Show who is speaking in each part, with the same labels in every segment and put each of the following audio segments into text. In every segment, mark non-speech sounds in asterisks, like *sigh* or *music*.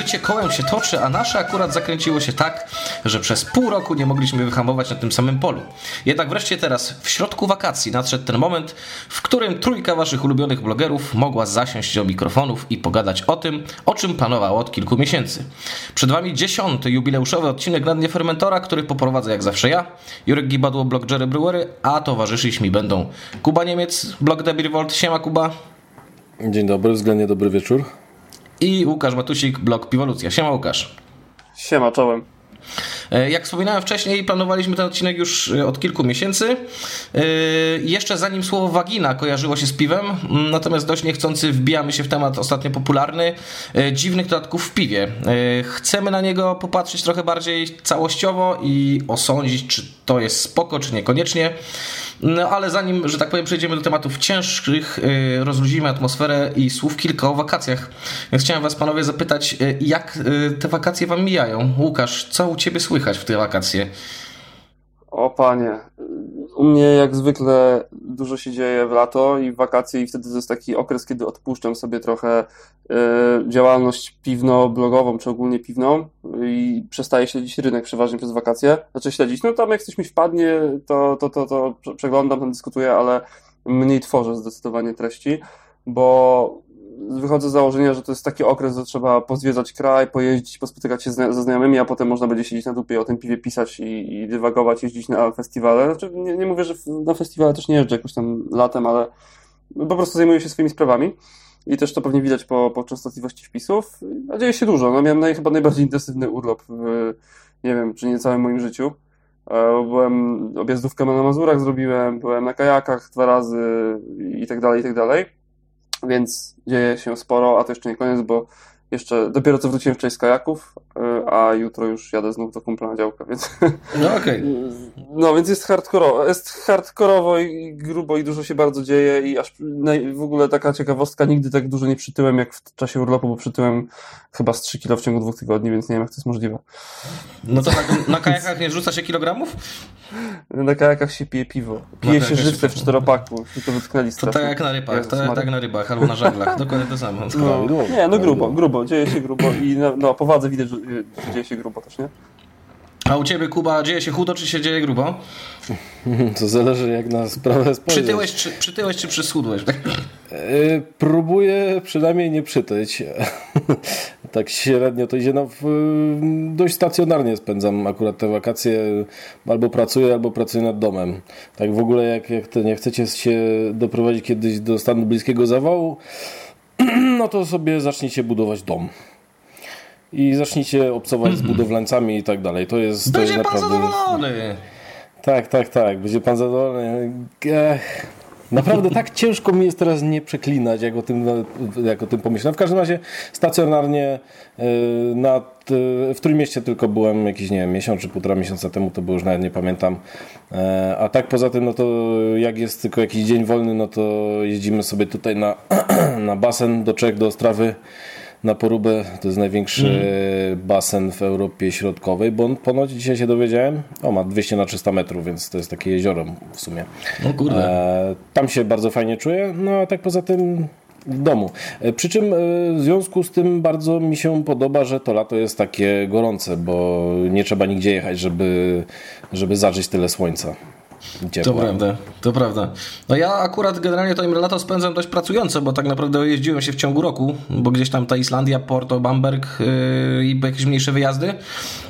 Speaker 1: życie kołem się toczy, a nasze akurat zakręciło się tak, że przez pół roku nie mogliśmy wyhamować na tym samym polu. Jednak wreszcie teraz, w środku wakacji, nadszedł ten moment, w którym trójka waszych ulubionych blogerów mogła zasiąść do mikrofonów i pogadać o tym, o czym planowało od kilku miesięcy. Przed wami dziesiąty jubileuszowy odcinek Gradnie Fermentora, który poprowadzę jak zawsze ja, Jurek Gibadło, blog Jerry Brewery, a towarzyszyć mi będą Kuba Niemiec, blog Debbie Revolt. Siema Kuba.
Speaker 2: Dzień dobry, względnie dobry wieczór.
Speaker 1: I Łukasz Matusik, blog Piwolucja. Siema Łukasz.
Speaker 3: Siema, czołem.
Speaker 1: E, jak wspominałem wcześniej, planowaliśmy ten odcinek już e, od kilku miesięcy. E, jeszcze zanim słowo wagina kojarzyło się z piwem, natomiast dość niechcący wbijamy się w temat ostatnio popularny dziwnych dodatków w piwie. Chcemy na niego popatrzeć trochę bardziej całościowo i osądzić, czy to jest spoko, czy niekoniecznie. No ale zanim, że tak powiem, przejdziemy do tematów ciężkich, y, rozluźnimy atmosferę i słów kilka o wakacjach. Więc chciałem was panowie zapytać, y, jak y, te wakacje wam mijają? Łukasz, co u ciebie słychać w te wakacje?
Speaker 3: O panie, u mnie jak zwykle dużo się dzieje w lato i w wakacje i wtedy to jest taki okres, kiedy odpuszczam sobie trochę y, działalność piwno-blogową, czy ogólnie piwną i przestaję śledzić rynek przeważnie przez wakacje. Znaczy śledzić, no tam jak coś mi wpadnie, to, to, to, to przeglądam, tam dyskutuję, ale mniej tworzę zdecydowanie treści, bo wychodzę z założenia, że to jest taki okres, że trzeba pozwiedzać kraj, pojeździć, pospotykać się ze znajomymi, a potem można będzie siedzieć na dupie i o tym piwie pisać i, i dywagować, jeździć na festiwale. Znaczy, nie, nie mówię, że na festiwale też nie jeżdżę jakoś tam latem, ale po prostu zajmuję się swoimi sprawami. I też to pewnie widać po, po częstotliwości wpisów. A dzieje się dużo. No, miałem naj, chyba najbardziej intensywny urlop w, nie wiem, czy nie całym moim życiu. E, byłem, objazdówkę na Mazurach zrobiłem, byłem na kajakach dwa razy i tak dalej, i tak dalej więc dzieje się sporo, a to jeszcze nie koniec, bo jeszcze dopiero co wróciłem wczoraj z kajaków, a jutro już jadę znów do kumpla na działkę, więc... *laughs*
Speaker 1: No okej. Okay.
Speaker 3: No więc jest hardkorowo, jest hardkorowo i grubo i dużo się bardzo dzieje i aż w ogóle taka ciekawostka, nigdy tak dużo nie przytyłem jak w czasie urlopu, bo przytyłem chyba z 3 kilo w ciągu dwóch tygodni, więc nie wiem jak to jest możliwe.
Speaker 1: No to tak, na kajakach nie rzuca się kilogramów?
Speaker 3: Na kajakach się pije piwo. Pije się żywce w czteropaku, tylko wytknęli
Speaker 1: To tak jak na rybach, to tak na rybach albo na żaglach, dokładnie to samo.
Speaker 3: No, nie, no grubo, grubo, dzieje się grubo i na, no, powadze widać, że dzieje się grubo też, nie?
Speaker 1: A u ciebie, Kuba, dzieje się chudo, czy się dzieje grubo? *laughs*
Speaker 2: To zależy, jak na sprawę spojrzeć.
Speaker 1: Przytyłeś czy, przytyłeś, czy przyschudłeś?
Speaker 2: E, próbuję przynajmniej nie przytyć. *laughs* tak średnio to idzie. No, dość stacjonarnie spędzam akurat te wakacje. Albo pracuję, albo pracuję nad domem. Tak w ogóle, jak, jak to nie chcecie się doprowadzić kiedyś do stanu bliskiego zawału, *clears throat* no to sobie zacznijcie budować dom i zacznijcie obcować z mhm. budowlańcami i tak dalej. To jest,
Speaker 1: Będzie
Speaker 2: to jest
Speaker 1: pan naprawdę... zadowolony!
Speaker 2: Tak, tak, tak. Będzie pan zadowolony. Ech. Naprawdę tak ciężko mi jest teraz nie przeklinać, jak o tym, jak o tym pomyślałem. W każdym razie stacjonarnie e, nad, e, w mieście tylko byłem jakiś, nie wiem, miesiąc czy półtora miesiąca temu, to było już nawet nie pamiętam. E, a tak poza tym, no to jak jest tylko jakiś dzień wolny, no to jeździmy sobie tutaj na, *clears throat* na basen do Czech, do Ostrawy na Porubę. To jest największy mm. basen w Europie Środkowej, bo on ponoć dzisiaj się dowiedziałem, o ma 200 na 300 metrów, więc to jest takie jezioro w sumie.
Speaker 1: No kurde. E,
Speaker 2: tam się bardzo fajnie czuję, no a tak poza tym w domu. E, przy czym e, w związku z tym bardzo mi się podoba, że to lato jest takie gorące, bo nie trzeba nigdzie jechać, żeby, żeby zażyć tyle słońca.
Speaker 1: To prawda, to prawda. No ja akurat generalnie to im lato spędzam dość pracująco, bo tak naprawdę jeździłem się w ciągu roku, bo gdzieś tam ta Islandia, Porto, Bamberg yy, i jakieś mniejsze wyjazdy.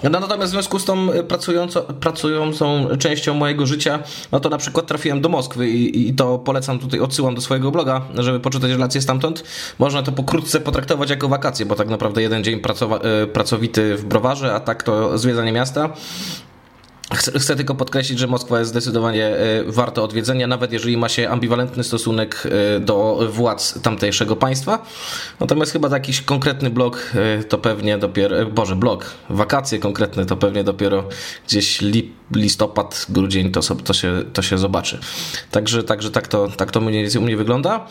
Speaker 1: No natomiast w związku z tą pracująco, pracującą częścią mojego życia, no to na przykład trafiłem do Moskwy i, i to polecam tutaj, odsyłam do swojego bloga, żeby poczytać relacje stamtąd. Można to pokrótce potraktować jako wakacje, bo tak naprawdę jeden dzień pracowa- yy, pracowity w browarze, a tak to zwiedzanie miasta. Chcę tylko podkreślić, że Moskwa jest zdecydowanie e, warta odwiedzenia, nawet jeżeli ma się ambiwalentny stosunek e, do władz tamtejszego państwa. Natomiast chyba jakiś konkretny blok e, to pewnie dopiero, boże, blok, wakacje konkretne to pewnie dopiero gdzieś lip, listopad, grudzień, to, to, się, to się zobaczy. Także, także tak, to, tak to mniej więcej u mnie wygląda.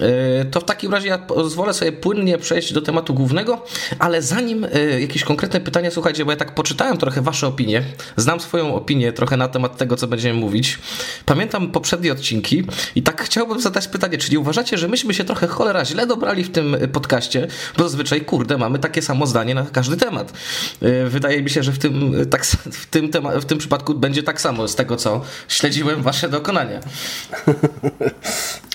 Speaker 1: E, to w takim razie ja pozwolę sobie płynnie przejść do tematu głównego, ale zanim e, jakieś konkretne pytania, słuchajcie, bo ja tak poczytałem trochę wasze opinie, znam swoją opinię trochę na temat tego, co będziemy mówić. Pamiętam poprzednie odcinki i tak chciałbym zadać pytanie, czy nie uważacie, że myśmy się trochę cholera źle dobrali w tym podcaście, bo zazwyczaj, kurde, mamy takie samo zdanie na każdy temat. E, wydaje mi się, że w tym, tak, *laughs* w tym, w tym przypadku będzie tak samo z tego, co śledziłem wasze dokonania. *laughs*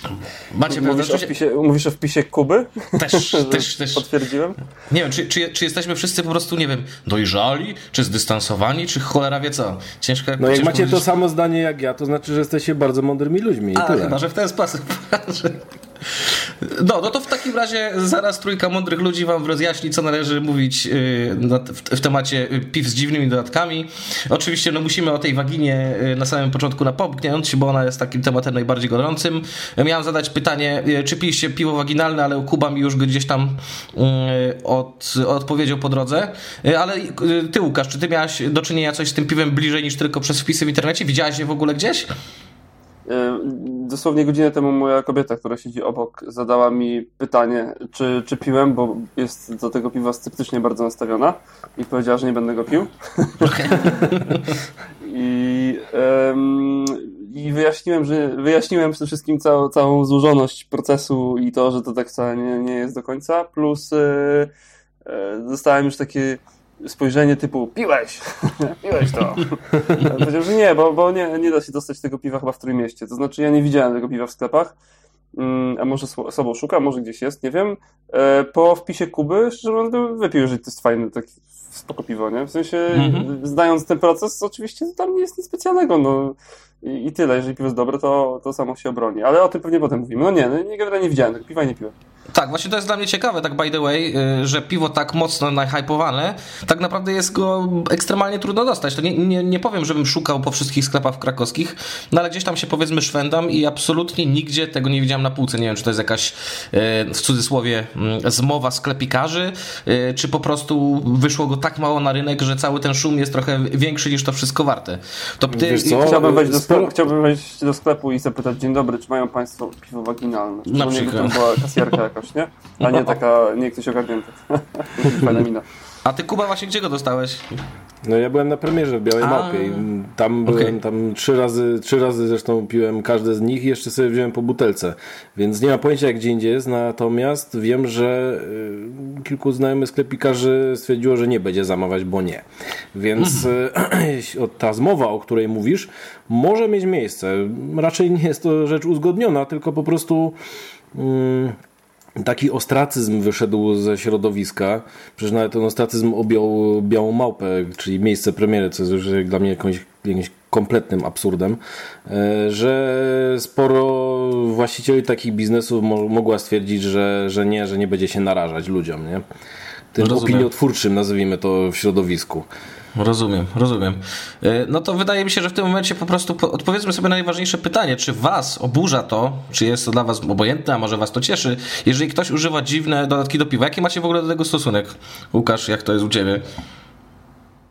Speaker 3: Macie mówisz, o wpisie, mówisz o wpisie Kuby?
Speaker 1: Też, *laughs* też, też.
Speaker 3: Potwierdziłem?
Speaker 1: Nie wiem, czy, czy, czy, jesteśmy wszyscy po prostu, nie wiem, dojrzali, czy zdystansowani, czy cholera wie co. Ciężko
Speaker 2: No jak macie
Speaker 1: powiedzieć.
Speaker 2: to samo zdanie jak ja, to znaczy, że jesteście bardzo mądrymi ludźmi. I
Speaker 1: A,
Speaker 2: tyle.
Speaker 1: chyba, że w ten sposób. *laughs* No, no to w takim razie zaraz trójka mądrych ludzi wam rozjaśni, co należy mówić y, w temacie piw z dziwnymi dodatkami. Oczywiście no musimy o tej waginie y, na samym początku napomknąć, bo ona jest takim tematem najbardziej gorącym. Miałem zadać pytanie, y, czy piliście piwo waginalne, ale Kuba mi już gdzieś tam od, odpowiedział po drodze. Ale ty Łukasz, czy ty miałeś do czynienia coś z tym piwem bliżej niż tylko przez wpisy w internecie? Widziałeś je w ogóle gdzieś?
Speaker 3: E, dosłownie godzinę temu moja kobieta, która siedzi obok, zadała mi pytanie, czy, czy piłem, bo jest do tego piwa sceptycznie bardzo nastawiona i powiedziała, że nie będę go pił. *laughs* I, um, I wyjaśniłem, że wyjaśniłem przede wszystkim całą, całą złożoność procesu i to, że to tak wcale nie, nie jest do końca, plus e, e, dostałem już takie spojrzenie typu piłeś, *laughs* piłeś to. Powiedział, że nie, bo, bo nie, nie da się dostać tego piwa chyba w mieście. To znaczy ja nie widziałem tego piwa w sklepach, mm, a może sobą szuka, może gdzieś jest, nie wiem. E, po wpisie Kuby, szczerze mówiąc, wypił, jeżeli to jest fajne, tak spoko piwo, nie? W sensie, mhm. znając ten proces, oczywiście tam nie jest nic specjalnego, no. I, I, tyle, jeżeli piwo jest dobre, to, to samo się obroni. Ale o tym pewnie potem mówimy. No nie, no, nie, nie widziałem tego piwa i nie piłem.
Speaker 1: Tak, właśnie to jest dla mnie ciekawe, tak by the way, y, że piwo tak mocno najhypowane, tak naprawdę jest go ekstremalnie trudno dostać. To nie, nie, nie powiem, żebym szukał po wszystkich sklepach krakowskich, no ale gdzieś tam się powiedzmy szwendam i absolutnie nigdzie tego nie widziałem na półce. Nie wiem, czy to jest jakaś y, w cudzysłowie mm, zmowa sklepikarzy, y, czy po prostu wyszło go tak mało na rynek, że cały ten szum jest trochę większy niż to wszystko warte.
Speaker 3: To ty... Chciałbym wejść, do sklepu, chciałbym wejść do sklepu i zapytać, dzień dobry, czy mają Państwo piwo waginalne?
Speaker 1: Na przykład.
Speaker 3: To była kasjerka jakaś, nie? A nie taka, nie ktoś ogarnięty. *laughs* Fajna mina.
Speaker 1: A ty Kuba właśnie gdzie go dostałeś?
Speaker 2: No ja byłem na premierze w Białej A, Małpie i tam byłem, okay. tam trzy razy, trzy razy zresztą piłem każde z nich i jeszcze sobie wziąłem po butelce, więc nie mam pojęcia jak gdzie indziej jest, natomiast wiem, że y, kilku znajomych sklepikarzy stwierdziło, że nie będzie zamawiać, bo nie. Więc *clears throat* mm. ta zmowa, o której mówisz, może mieć miejsce. Raczej nie jest to rzecz uzgodniona, tylko po prostu... Mm, taki ostracyzm wyszedł ze środowiska. Przecież nawet ten ostracyzm objął Białą Małpę, czyli miejsce premiery, co jest już dla mnie jakąś, jakimś kompletnym absurdem, e, że sporo właścicieli takich biznesów mogła stwierdzić, że, że nie, że nie będzie się narażać ludziom, nie? Tym Rozumiem. opiniotwórczym, nazwijmy to w środowisku.
Speaker 1: Rozumiem, rozumiem. E, no to wydaje mi się, że w tym momencie po prostu odpowiedzmy sobie na najważniejsze pytanie. Czy was oburza to, czy jest to dla was obojętne, a może was to cieszy, jeżeli ktoś używa dziwne dodatki do piwa? Jaki macie w ogóle do tego stosunek? Łukasz, jak to jest u ciebie?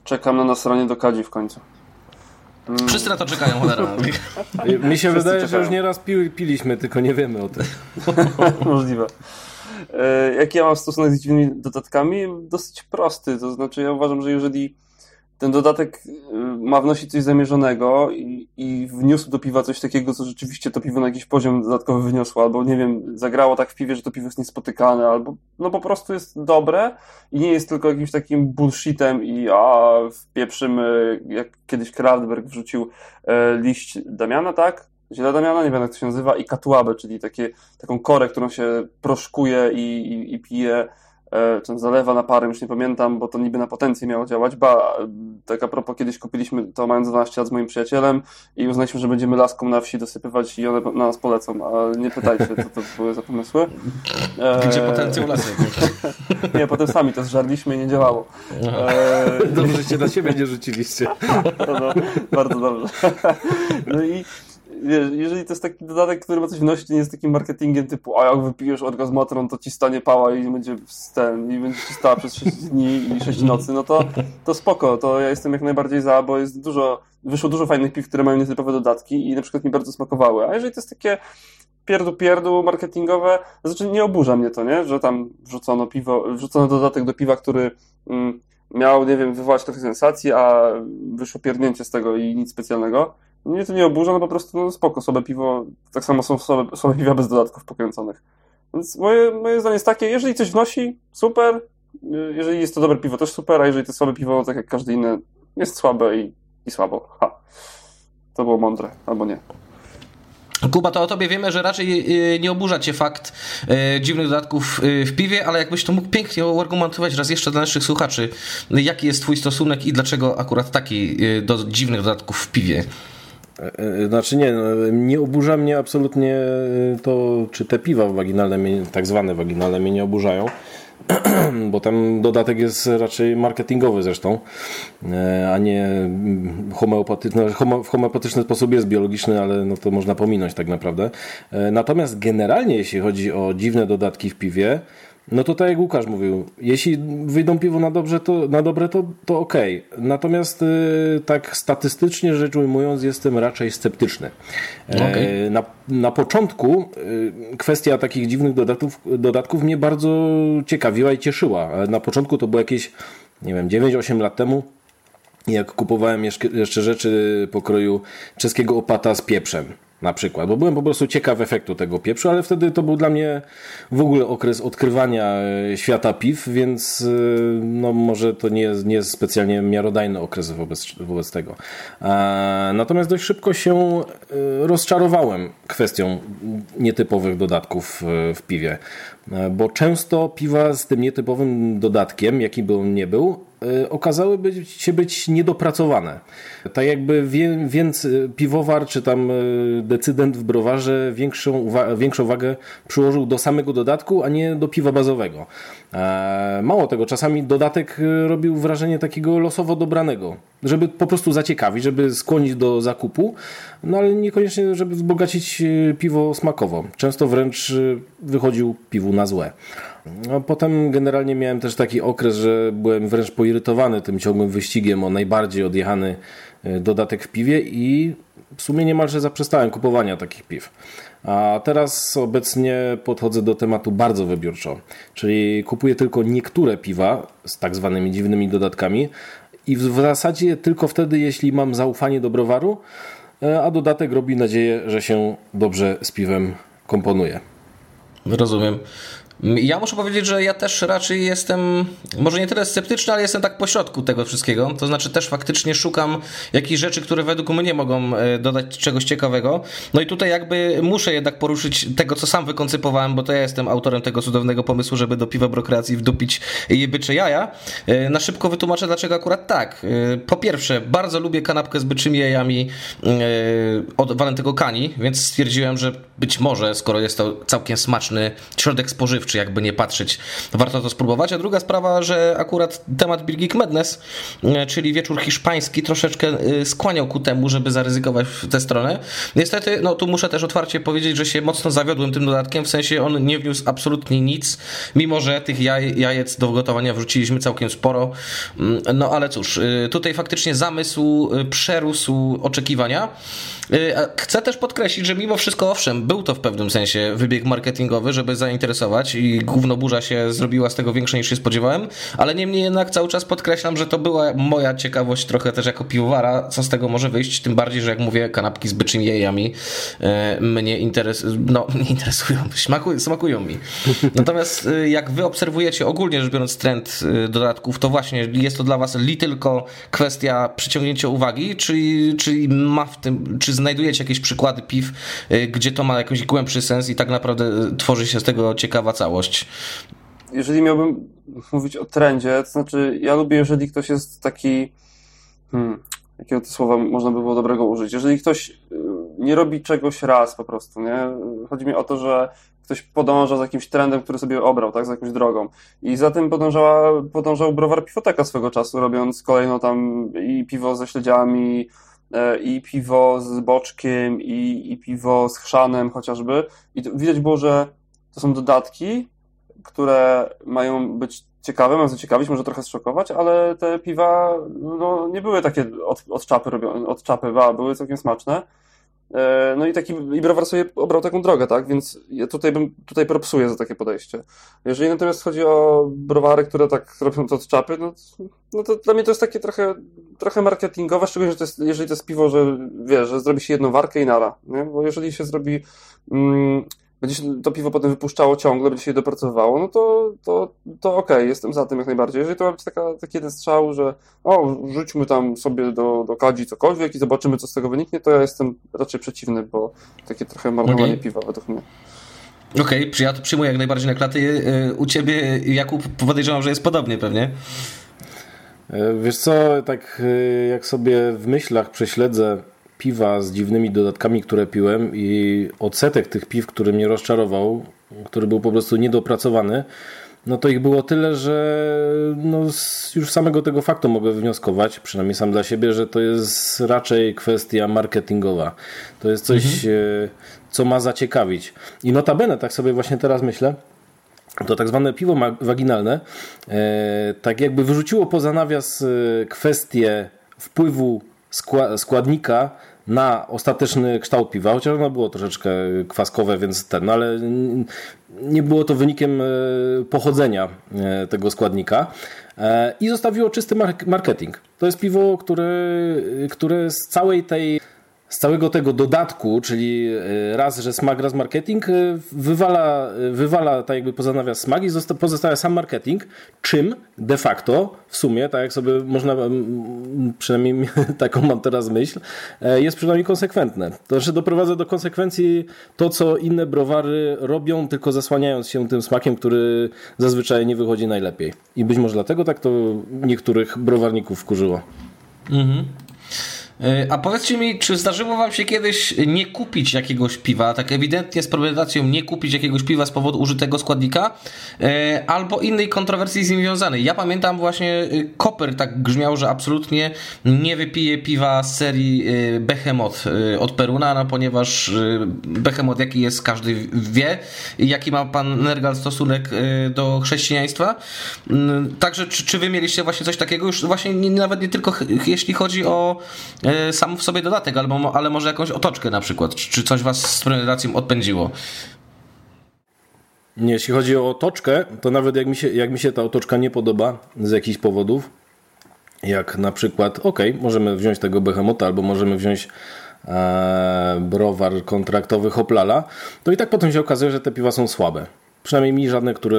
Speaker 3: Czekam na nastronie do kadzi w końcu.
Speaker 1: Mm. Wszyscy na to czekają, cholera. *laughs*
Speaker 2: Mi się wydaje, czekają. że już nieraz pi piliśmy, tylko nie wiemy o tym. *laughs*
Speaker 3: Możliwe. E, jaki ja mam stosunek z dziwnymi dodatkami? Dosyć prosty. To znaczy, ja uważam, że jeżeli ten dodatek y, ma wnosić coś zamierzonego i, i wniósł do piwa coś takiego, co rzeczywiście to piwo na jakiś poziom dodatkowy wyniosło, albo nie wiem, zagrało tak w piwie, że to piwo jest niespotykane, albo no po prostu jest dobre i nie jest tylko jakimś takim bullshitem i a wpieprzymy, jak kiedyś Kraftwerk wrzucił e, liść Damiana, tak? Ziela Damiana, nie wiem jak to się nazywa, i katuabę, czyli takie, taką korę, którą się proszkuje i, i, i pije E, czy zalewa na parę, już nie pamiętam, bo to niby na potencję miało działać. Ba, tak a propos, kiedyś kupiliśmy to mając 12 lat z moim przyjacielem i uznaliśmy, że będziemy laską na wsi dosypywać i one na nas polecą, ale nie pytajcie, co to były za pomysły.
Speaker 1: E... Gdzie potencjał lasy? *laughs*
Speaker 3: nie, potem sami to zżarliśmy i nie działało.
Speaker 2: E... Dobrze, że się na siebie nie rzuciliście. *laughs*
Speaker 3: no, no, bardzo dobrze. *laughs* no i jeżeli to jest taki dodatek, który ma coś wnosić, nie jest takim marketingiem typu, a jak wypijesz orgazmatron, to ci stanie pała i będzie ten, i będzie ci stała przez 6 dni i 6 nocy, no to, to spoko, to ja jestem jak najbardziej za, bo jest dużo, wyszło dużo fajnych piw, które mają nietypowe dodatki i na przykład mi bardzo smakowały, a jeżeli to jest takie pierdu pierdu marketingowe, to znaczy nie oburza mnie to, nie, że tam wrzucono piwo, wrzucono dodatek do piwa, który mm, miał, nie wiem, wywołać trochę sensacji, a wyszło pierdnięcie z tego i nic specjalnego. Mnie to nie oburza, no po prostu no spoko, sobie piwo, tak samo są sobie, sobie piwa bez dodatków pokręconych. Więc moje, moje zdanie jest takie, jeżeli coś wnosi, super, jeżeli jest to dobre piwo, też super, a jeżeli to słabe piwo, tak jak każde inne, jest słabe i, i słabo. Ha. To było mądre, albo nie.
Speaker 1: Kuba, to o tobie wiemy, że raczej y, nie oburza cię fakt y, dziwnych dodatków y, w piwie, ale jakbyś to mógł pięknie uargumentować raz jeszcze dla naszych słuchaczy, jaki jest twój stosunek i dlaczego akurat taki do dziwnych dodatków w piwie?
Speaker 2: E, e, znaczy nie, no, nie oburza mnie absolutnie to, czy te piwa waginalne, tak zwane waginalne mnie nie oburzają. *clears throat* bo tam dodatek jest raczej marketingowy zresztą, e, a nie homeopatyczny. W homeopatyczny sposób jest biologiczny, ale no to można pominąć tak naprawdę. E, natomiast generalnie, jeśli chodzi o dziwne dodatki w piwie, no to tak jak Łukasz mówił, jeśli wyjdą piwo na, dobrze, to, na dobre, to, to ok. Natomiast y, tak statystycznie rzecz ujmując, jestem raczej sceptyczny. Okay. na, na początku y, kwestia takich dziwnych dodatków, dodatków mnie bardzo ciekawiła i cieszyła. Na początku to było jakieś, nie wiem, 9-8 lat temu jak kupowałem jeszcze rzeczy pokroju czeskiego opata z pieprzem na przykład, bo byłem po prostu ciekaw efektu tego pieprzu, ale wtedy to był dla mnie w ogóle okres odkrywania e, świata piw, więc e, no może to nie, nie jest specjalnie miarodajny okres wobec, wobec tego. Natomiast dość szybko się e, rozczarowałem kwestią nietypowych dodatków w piwie, bo często piwa z tym nietypowym dodatkiem, jaki by on nie był, Y, okazały się być niedopracowane. Tak jakby więc piwowar czy tam y, decydent w browarze większą, większą wagę przyłożył do samego dodatku, a nie do piwa bazowego. E, mało tego, czasami dodatek y, robił wrażenie takiego losowo dobranego, żeby po prostu zaciekawić, żeby skłonić do zakupu, no ale niekoniecznie, żeby wzbogacić piwo smakowo. Często wręcz wychodził piwu na złe. A potem generalnie miałem też taki okres, że byłem wręcz poirytowany tym ciągłym wyścigiem o najbardziej odjechany e, dodatek w piwie i w sumie niemalże zaprzestałem kupowania takich piw. A teraz obecnie podchodzę do tematu bardzo wybiórczo, czyli kupuję tylko niektóre piwa z tak zwanymi dziwnymi dodatkami i w zasadzie tylko wtedy, jeśli mam zaufanie do browaru, e, a dodatek robi nadzieję, że się dobrze z piwem komponuje.
Speaker 1: Rozumiem. Ja muszę powiedzieć, że ja też raczej jestem, może nie tyle sceptyczny, ale jestem tak pośrodku tego wszystkiego. To znaczy też faktycznie szukam jakichś rzeczy, które według mnie mogą e, dodać czegoś ciekawego. No i tutaj jakby muszę jednak poruszyć tego, co sam wykoncypowałem, bo to ja jestem autorem tego cudownego pomysłu, żeby do piwa brokreacji wdupić bycze jaja. E, na szybko wytłumaczę, dlaczego akurat tak. E, po pierwsze, bardzo lubię kanapkę z byczymi jajami od Walentego Kani, więc stwierdziłem, że być może, skoro jest to całkiem smaczny środek spożywczy, czy jakby nie patrzeć, warto to spróbować. A druga sprawa, że akurat temat Birgit Madness, e, czyli wieczór hiszpański, troszeczkę e, skłaniał ku temu, żeby zaryzykować w tę stronę. Niestety, no tu muszę też otwarcie powiedzieć, że się mocno zawiodłem tym dodatkiem, w sensie on nie wniósł absolutnie nic, mimo że tych jaj, jajec do gotowania wrzuciliśmy całkiem sporo. Mm, no ale cóż, e, tutaj faktycznie zamysł przerósł oczekiwania. Chcę też podkreślić, że mimo wszystko, owszem, był to w pewnym sensie wybieg marketingowy, żeby zainteresować i gówno burza się zrobiła z tego większe niż się spodziewałem, ale niemniej jednak cały czas podkreślam, że to była moja ciekawość trochę też jako piwowara, co z tego może wyjść, tym bardziej, że jak mówię, kanapki z byczymi jajami e, mnie interes no, *laughs* nie interesują, smakują, smakują mi. Natomiast e, jak wy obserwujecie ogólnie rzecz biorąc trend dodatków, to właśnie jest to dla was li tylko kwestia przyciągnięcia uwagi, czy, czy ma w tym, czy znajdujecie jakieś przykłady piw, gdzie to ma jakiś głębszy sens i tak naprawdę tworzy się z tego ciekawa całość?
Speaker 3: Jeżeli miałbym mówić o trendzie, to znaczy ja lubię, jeżeli ktoś jest taki. Hmm, jakiego to słowa można by było dobrego użyć? Jeżeli ktoś y, nie robi czegoś raz po prostu, nie? Chodzi mi o to, że ktoś podąża za jakimś trendem, który sobie obrał, tak, za jakąś drogą. I za tym podążała, podążał browar Piwoteka swego czasu, robiąc kolejno tam i piwo ze śledziami, i piwo z boczkiem, i, i piwo z chrzanem chociażby. I widać było, że to są dodatki, które mają być ciekawe, mają zaciekawić, może trochę zszokować, ale te piwa no, nie były takie od, od czapy robione, od czapy, a były całkiem smaczne. E, no i taki i browar sobie obrał taką drogę, tak? Więc ja tutaj bym tutaj propsuję za takie podejście. Jeżeli natomiast chodzi o browary, które tak robią to od czapy, no, no to dla mnie to jest takie trochę, trochę marketingowe, szczególnie, że to jest, jeżeli to jest piwo, że wiesz, że zrobi się jedną warkę i nara, nie? Bo jeżeli się zrobi mm, będzie się to piwo potem wypuszczało ciągle, będzie się je dopracowywało, no to, to, to okej, okay, jestem za tym jak najbardziej. Jeżeli to ma być taka, taki jeden strzał, że o, rzućmy tam sobie do, do kadzi cokolwiek i zobaczymy, co z tego wyniknie, to ja jestem raczej przeciwny, bo takie trochę marnowanie okay. piwa według mnie.
Speaker 1: Okej, okay, ja to przyjmuję jak najbardziej na klaty. Y, u ciebie, Jakub, podejrzewam, że jest podobnie pewnie.
Speaker 2: E, wiesz co, tak y, jak sobie w myślach prześledzę piwa z dziwnymi dodatkami, które piłem i odsetek tych piw, który mnie rozczarował, który był po prostu niedopracowany, no to ich było tyle, że no już samego tego faktu mogę wnioskować, przynajmniej sam dla siebie, że to jest raczej kwestia marketingowa. To jest coś, mhm. E, co ma zaciekawić. I notabene, tak sobie właśnie teraz myślę, to tak zwane piwo waginalne, e, tak jakby wyrzuciło poza nawias e, kwestię wpływu składnika na ostateczny kształt piwa, chociaż ono było troszeczkę kwaskowe, więc ten, no ale nie było to wynikiem e, pochodzenia e, tego składnika e, i zostawiło czysty marketing. To jest piwo, które, które z całej tej z całego tego dodatku, czyli e, raz, że smak, raz marketing, e, wywala, e, wywala tak jakby poza nawias smak i pozostawia sam marketing, czym de facto w sumie, tak jak sobie można, przynajmniej *laughs* taką mam teraz myśl, jest przynajmniej konsekwentne. To znaczy doprowadza do konsekwencji to, co inne browary robią, tylko zasłaniając się tym smakiem, który zazwyczaj nie wychodzi najlepiej. I być może dlatego tak to niektórych browarników wkurzyło. Mhm.
Speaker 1: E, a powiedzcie mi, czy zdarzyło wam się kiedyś nie kupić jakiegoś piwa, tak ewidentnie z premedytacją nie kupić jakiegoś piwa z powodu użytego składnika, e, albo innej kontrowersji z nim związanej? Ja pamiętam właśnie e, Koper tak grzmiał, że absolutnie nie wypije piwa z serii Behemoth od Peruna, no, ponieważ Behemoth jaki jest, każdy wie, jaki ma pan Nergal stosunek do chrześcijaństwa. Mm, także czy, czy wy mieliście właśnie coś takiego? Już właśnie nie, nawet nie tylko jeśli chodzi o sam w sobie dodatek, albo, ale może jakąś otoczkę na przykład. Czy coś was z premedytacją odpędziło?
Speaker 2: Nie, jeśli chodzi o otoczkę, to nawet jak mi się, jak mi się ta otoczka nie podoba z jakichś powodów, jak na przykład, ok, możemy wziąć tego behemota, albo możemy wziąć e, browar kontraktowy Hoplala, to i tak potem się okazuje, że te piwa są słabe. Przynajmniej mi żadne które,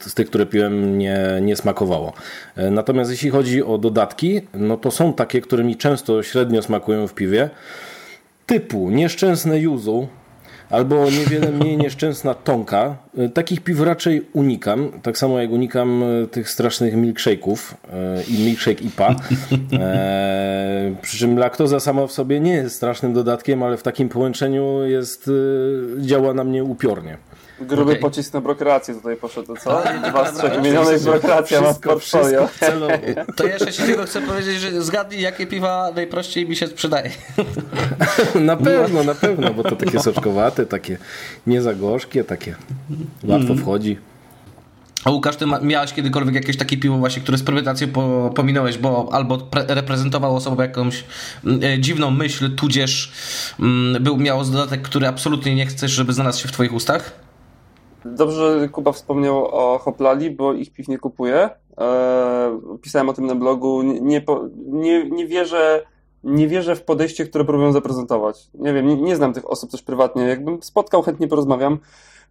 Speaker 2: z tych, które piłem, nie, nie smakowało. E, natomiast jeśli chodzi o dodatki, no to są takie, które mi często średnio smakują w piwie. Typu nieszczęsne yuzu, albo niewiele *laughs* mniej nieszczęsna tonka. E, takich piw raczej unikam, tak samo jak unikam e, tych strasznych milkshake'ów i milkshake IPA. E, przy czym laktoza sama w sobie nie jest strasznym dodatkiem, ale w takim połączeniu jest, działa na mnie upiornie.
Speaker 3: Gruby okay. pocisk na brokrację tutaj poszedł, co? Dwa z trzech wymienionych brokracja ma w portfolio. *laughs*
Speaker 1: To jeszcze ci tylko chcę powiedzieć, że zgadnij, jakie piwa najprościej mi się sprzedaje. *laughs*
Speaker 2: Na pewno, na pewno, bo to takie soczkowate, takie nie za gorzkie, takie łatwo mm. wchodzi.
Speaker 1: A Łukasz, ty miałeś kiedykolwiek jakieś takie piwo właśnie, które z premedytacją po, pominąłeś, bo albo reprezentowało sobą jakąś mm, e, dziwną myśl, tudzież mm, był, miało dodatek, który absolutnie nie chcesz, żeby znalazł się w twoich ustach?
Speaker 3: Dobrze Kuba wspomniał o Hoplali, bo ich piw nie kupuję. E, pisałem o tym na blogu. Nie, nie, nie, wierzę, nie wierzę w podejście, które próbują zaprezentować. Nie wiem, nie, nie znam tych osób też prywatnie. Jakbym spotkał, chętnie porozmawiam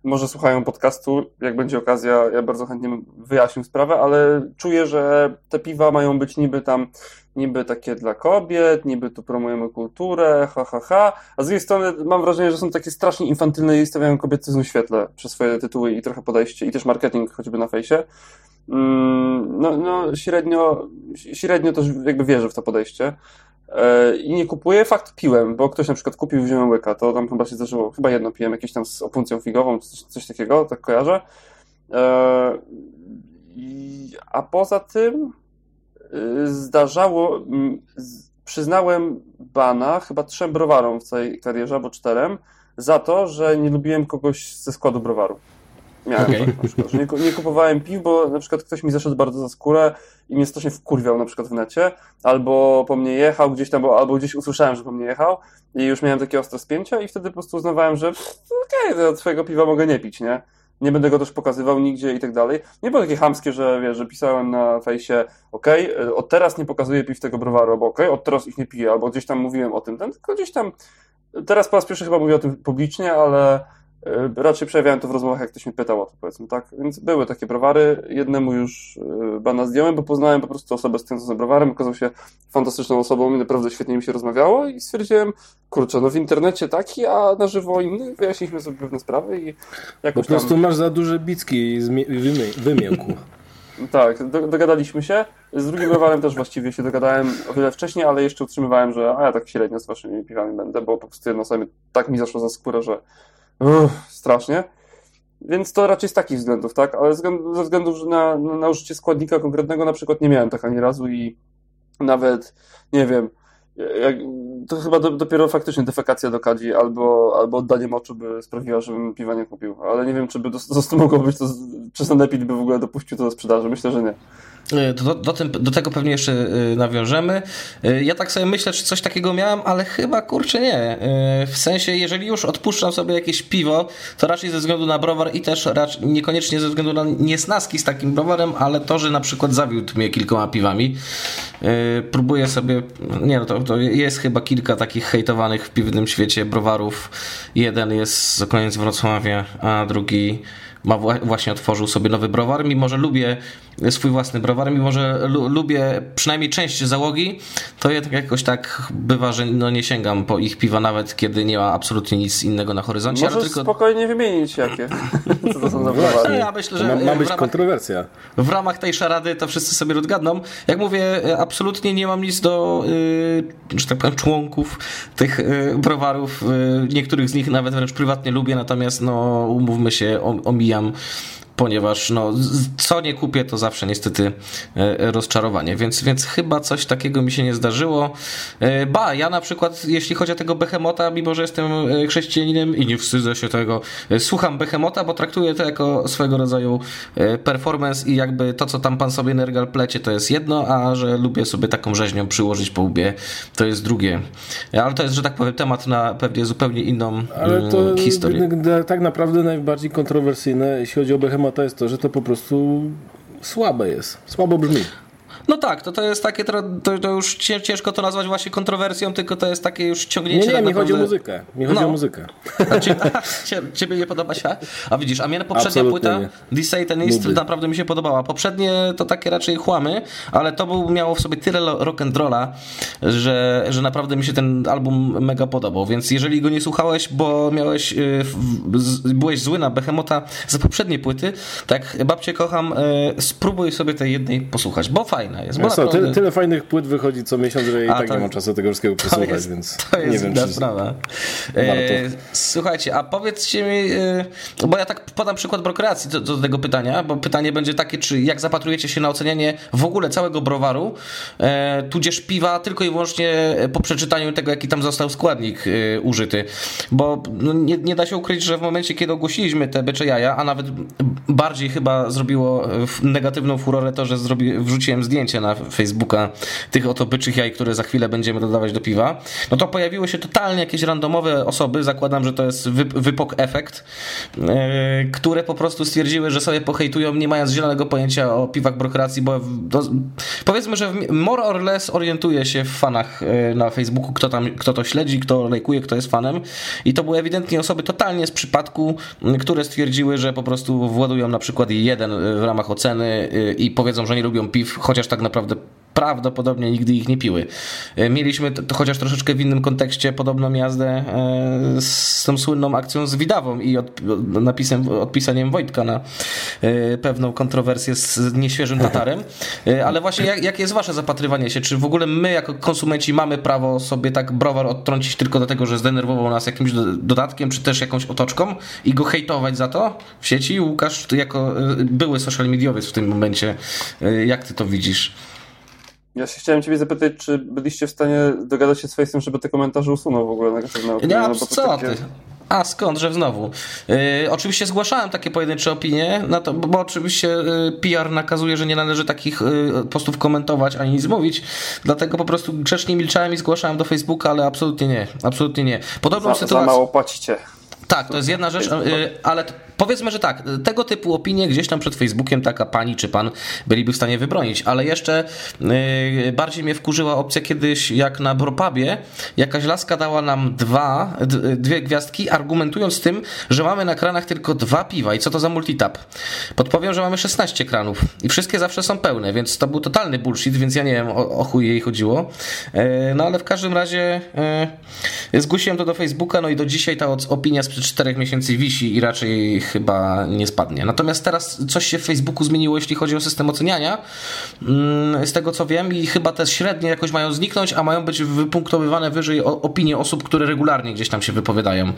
Speaker 3: może słuchają podcastu, jak będzie okazja, ja bardzo chętnie wyjaśnię sprawę, ale czuję, że te piwa mają być niby tam, niby takie dla kobiet, niby tu promujemy kulturę, ha, ha, ha, a z drugiej strony mam wrażenie, że są takie strasznie infantylne i stawiają kobietyzm w świetle przez swoje tytuły i trochę podejście i też marketing choćby na fejsie. Mm, no, no średnio, średnio też jakby wierzę w to podejście. E, i nie kupuję. Fakt piłem, bo ktoś na przykład kupił, wziąłem łyka, to tam chyba się zdarzyło, chyba jedno piłem, jakieś tam z opuncją figową, coś, coś takiego, tak kojarzę. E, a poza tym zdarzało, przyznałem bana chyba trzem browarom w całej karierze, albo czterem, za to, że nie lubiłem kogoś ze składu browaru. Miałem okay. tak na przykład, że nie, nie, kupowałem piw, bo na przykład ktoś mi zaszedł bardzo za skórę i mnie strasznie wkurwiał na przykład w necie, albo po mnie jechał gdzieś tam, albo gdzieś usłyszałem, że po mnie jechał i już miałem takie ostre spięcia i wtedy po prostu uznawałem, że okej, okay, twojego piwa mogę nie pić, nie? Nie będę go też pokazywał nigdzie i tak dalej. Nie było takie hamskie, że wiesz, że pisałem na fejsie, okej, okay, od teraz nie pokazuję piw tego browaru, albo okej, od teraz ich nie piję, albo gdzieś tam mówiłem o tym, ten, tylko gdzieś tam, teraz po raz pierwszy chyba mówię o tym publicznie, ale E, raczej przejawiałem to w rozmowach, jak ktoś mnie pytał o to, powiedzmy, tak? Więc były takie browary. Jednemu już e, bana zdjąłem, bo poznałem po prostu osobę z tym browarem. Okazał się fantastyczną osobą i naprawdę świetnie mi się rozmawiało i stwierdziłem, kurczę, no w internecie taki, a na żywo inny. Wyjaśniliśmy sobie pewne sprawy i jakoś
Speaker 2: Po prostu tam... masz za duże bicki wymięku. *laughs*
Speaker 3: tak, do, dogadaliśmy się. Z drugim browarem też właściwie się dogadałem o wiele wcześniej, ale jeszcze utrzymywałem, że a ja tak średnio z waszymi piwami będę, bo po prostu jedno sobie tak mi zaszło za skórę, że Uff, strasznie. Więc to raczej z takich względów, tak? Ale ze względu na, na użycie składnika konkretnego na przykład nie miałem tak ani razu i nawet, nie wiem, jak, to chyba do, dopiero faktycznie defekacja do kadzi albo, albo oddanie moczu by sprawiła, żebym piwa nie kupił. Ale nie wiem, czy by to, *laughs* to mogło być, to, czy Sanepid by w ogóle dopuścił to do sprzedaży. Myślę, że nie.
Speaker 1: E, do, do, tym, do, tego pewnie jeszcze e, nawiążemy. E, ja tak sobie myślę, czy coś takiego miałem, ale chyba kurczę nie. W sensie, jeżeli już odpuszczam sobie jakieś piwo, to raczej ze względu na browar i też raczej niekoniecznie ze względu na niesnaski z takim browarem, ale to, że na przykład zawiódł mnie kilkoma piwami. Próbuję sobie, nie no, to, to jest chyba kilka takich hejtowanych w piwnym świecie browarów. Jeden jest z koniec Wrocławia, a drugi ma właśnie otworzył sobie nowy browar, mimo że lubię swój własny browar, mimo że lubię przynajmniej część załogi, to jednak jakoś tak bywa, że no nie sięgam po ich piwa nawet, kiedy nie ma absolutnie nic innego na horyzoncie.
Speaker 3: Możesz tylko... spokojnie wymienić jakie. Co to są za browary?
Speaker 2: Ja myślę, że ma, ma być ramach, kontrowersja.
Speaker 1: W ramach tej szarady to wszyscy sobie odgadną. Jak mówię, absolutnie nie mam nic do yy, że tak powiem, członków tych yy, browarów. Yy, niektórych z nich nawet wręcz prywatnie lubię, natomiast no umówmy się, omijam ponieważ no, co nie kupię, to zawsze niestety e, rozczarowanie, więc, więc chyba coś takiego mi się nie zdarzyło. E, ba, ja na przykład, jeśli chodzi o tego Behemota, mimo że jestem e, chrześcijaninem i nie wstydzę się tego, słucham Behemota, bo traktuję to jako swego rodzaju performance i jakby to, co tam pan sobie Nergal plecie, to jest jedno, a że lubię sobie taką rzeźnią przyłożyć po łbie, to jest drugie. Ale to jest, że tak powiem, temat na pewnie zupełnie inną Ale to mm, historię.
Speaker 2: tak naprawdę najbardziej kontrowersyjne, jeśli chodzi o Behemota to jest to, że to po prostu słabe jest. Słabo brzmi.
Speaker 1: No tak, to, to jest takie, to, to już ciężko to nazwać właśnie kontrowersją, tylko to jest takie już ciągnięcie.
Speaker 2: Nie, nie, tak mi chodzi o muzykę. Mi chodzi no. o muzykę.
Speaker 1: Znaczy, ciebie nie podoba się? A widzisz, a mnie poprzednia Absolutnie płyta nie. The Satanist Nigdy. naprawdę mi się podobała. Poprzednie to takie raczej chłamy, ale to był, miało w sobie tyle rock'n'rolla, że, że naprawdę mi się ten album mega podobał, więc jeżeli go nie słuchałeś, bo miałeś, y, byłeś zły na Behemota za poprzednie płyty, tak babcie kocham, y, spróbuj sobie tej jednej posłuchać, bo fajnie fajna jest.
Speaker 2: Bo tyle, tyle, fajnych płyt wychodzi co miesiąc, że i tak to, nie mam czasu tego wszystkiego przesłuchać, jest, więc
Speaker 1: nie wiem, czy sprawa. E, słuchajcie, a powiedzcie mi, e, bo ja tak podam przykład brokreacji do, do, tego pytania, bo pytanie będzie takie, czy jak zapatrujecie się na ocenianie w ogóle całego browaru, e, tudzież piwa tylko i wyłącznie po przeczytaniu tego, jaki tam został składnik e, użyty, bo no, nie, nie, da się ukryć, że w momencie, kiedy ogłosiliśmy te bycze jaja, a nawet bardziej chyba zrobiło negatywną furorę to, że zrobi, wrzuciłem zdjęcie zdjęcie na Facebooka tych oto byczych jaj, które za chwilę będziemy dodawać do piwa, no to pojawiły się totalnie jakieś randomowe osoby, zakładam, że to jest wypok efekt, yy, które po prostu stwierdziły, że sobie pohejtują, nie mając zielonego pojęcia o piwach brokracji, bo do, powiedzmy, że more or less orientuje się w fanach yy, na Facebooku, kto tam, kto to śledzi, kto lajkuje, kto jest fanem. I to były ewidentnie osoby totalnie z przypadku, które stwierdziły, że po prostu władują na przykład jeden w ramach oceny yy, i powiedzą, że nie lubią piw, chociaż tak naprawdę prawdopodobnie nigdy ich nie piły. E, mieliśmy to, chociaż troszeczkę w innym kontekście podobną jazdę e, z tą słynną akcją z Widawą i od, napisem, odpisaniem Wojtka na e, pewną kontrowersję z nieświeżym *laughs* Tatarem. Ale właśnie jak, jakie jest wasze zapatrywanie się? Czy w ogóle my jako konsumenci mamy prawo sobie tak browar odtrącić tylko dlatego, że zdenerwował nas jakimś dodatkiem, czy też jakąś otoczką i go hejtować za to w sieci? Łukasz, jako były social mediowiec w tym momencie, jak ty to widzisz?
Speaker 3: Ja się chciałem ciebie zapytać, czy byliście w stanie dogadać się z Face'em, żeby te komentarze usunął w ogóle negatywne
Speaker 1: opinie? Nie, no, co takie... ty? A skąd, że znowu? Yy, oczywiście zgłaszałem takie pojedyncze opinie, no to, bo, bo oczywiście yy, PR nakazuje, że nie należy takich yy, postów komentować ani nic mówić, dlatego po prostu grzecznie milczałem i zgłaszałem do Facebooka, ale absolutnie nie, absolutnie nie.
Speaker 3: Podobną za, sytuację... Za mało płacicie.
Speaker 1: Tak, to jest jedna rzecz, ale Powiedzmy, że tak, tego typu opinie gdzieś tam przed Facebookiem taka pani czy pan byliby w stanie wybronić, ale jeszcze yy, bardziej mnie wkurzyła opcja kiedyś, jak na Bropabie, jakaś laska dała nam dwa, dwie gwiazdki, argumentując tym, że mamy na kranach tylko dwa piwa i co to za multitap. Podpowiem, że mamy 16 kranów i wszystkie zawsze są pełne, więc to był totalny bullshit, więc ja nie wiem o, o chuj jej chodziło. Yy, no ale w każdym razie yy, zgłosiłem to do Facebooka, no i do dzisiaj ta opinia sprzed 4 miesięcy wisi i raczej chyba nie spadnie. Natomiast teraz coś się w Facebooku zmieniło, jeśli chodzi o system oceniania. Mm, z tego co wiem, i chyba te średnie jakoś mają zniknąć, a mają być wypunktowywane wyżej opinie osób, które regularnie gdzieś tam się wypowiadają.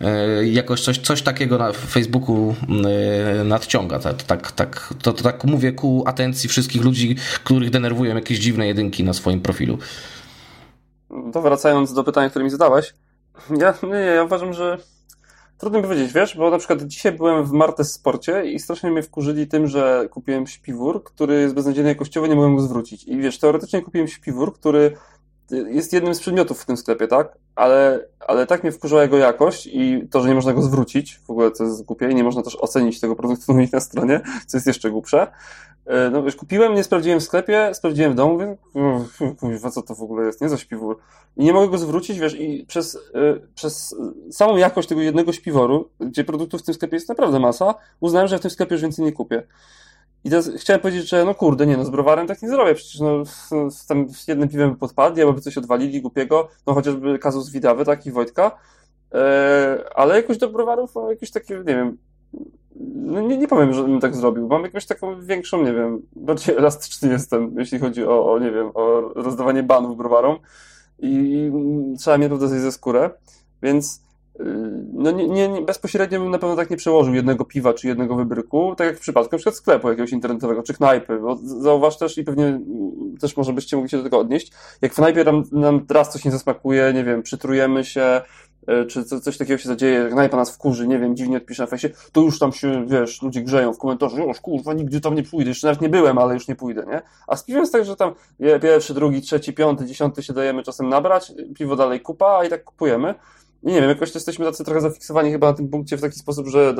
Speaker 1: E, jakoś coś, coś takiego na Facebooku e, nadciąga. Tak, tak, tak, to, to tak mówię ku atencji wszystkich ludzi, których denerwują jakieś dziwne jedynki na swoim profilu.
Speaker 3: To wracając do pytania, które mi zadałeś. Ja, nie, ja uważam, że Trudno mi powiedzieć, wiesz, bo na przykład dzisiaj byłem w Martes Sporcie i strasznie mnie wkurzyli tym, że kupiłem śpiwór, który jest beznadziejny jakościowo, nie mogłem go zwrócić. I wiesz, teoretycznie kupiłem śpiwór, który jest jednym z przedmiotów w tym sklepie, tak? Ale, ale tak mnie wkurzyła jego jakość i to, że nie można go zwrócić, w ogóle co jest głupie i nie można też ocenić tego produktu *laughs* na stronie, co jest jeszcze głupsze. E, no wiesz, kupiłem, nie sprawdziłem w sklepie, sprawdziłem w domu, mówię, kurwa, co to w ogóle jest, nie za śpiwór. I nie mogę go zwrócić, wiesz, i przez, y, przez samą jakość tego jednego śpiworu, gdzie produktów w tym sklepie jest naprawdę masa, uznałem, że w tym sklepie już więcej nie kupię. I teraz chciałem powiedzieć, że no kurde, nie no, z browarem tak nie zrobię, przecież no, z, tam z jednym piwem by podpadli, albo by coś odwalili głupiego, no chociażby kazus Widawy, tak, i Wojtka, e, ale jakoś do browarów mam jakieś takie, nie wiem, no nie, nie powiem, że bym tak zrobił. Mam jakąś taką większą, nie wiem, bardziej elastyczny jestem, jeśli chodzi o, o nie wiem, o rozdawanie banów browarom i trzeba mnie naprawdę zejść ze skórę, więc y, no nie, nie, bezpośrednio bym na pewno tak nie przełożył jednego piwa czy jednego wybryku, tak jak w przypadku na przykład sklepu jakiegoś internetowego czy knajpy, bo zauważ też i pewnie też może byście mogli się do tego odnieść, jak w knajpie nam, nam raz coś nie zasmakuje, nie wiem, przytrujemy się, czy coś takiego się zadzieje, jak nas wkurzy, nie wiem, dziwnie odpisze na fejsie, to już tam się, wiesz, ludzie grzeją w komentarzu, już kurwa, nigdy tam nie pójdę, jeszcze nawet nie byłem, ale już nie pójdę, nie? A z piwem jest tak, że tam pierwszy, drugi, trzeci, piąty, dziesiąty się dajemy czasem nabrać, piwo dalej kupa, a i tak kupujemy. I nie wiem, jakoś jesteśmy tacy trochę zafiksowani chyba na tym punkcie w taki sposób, że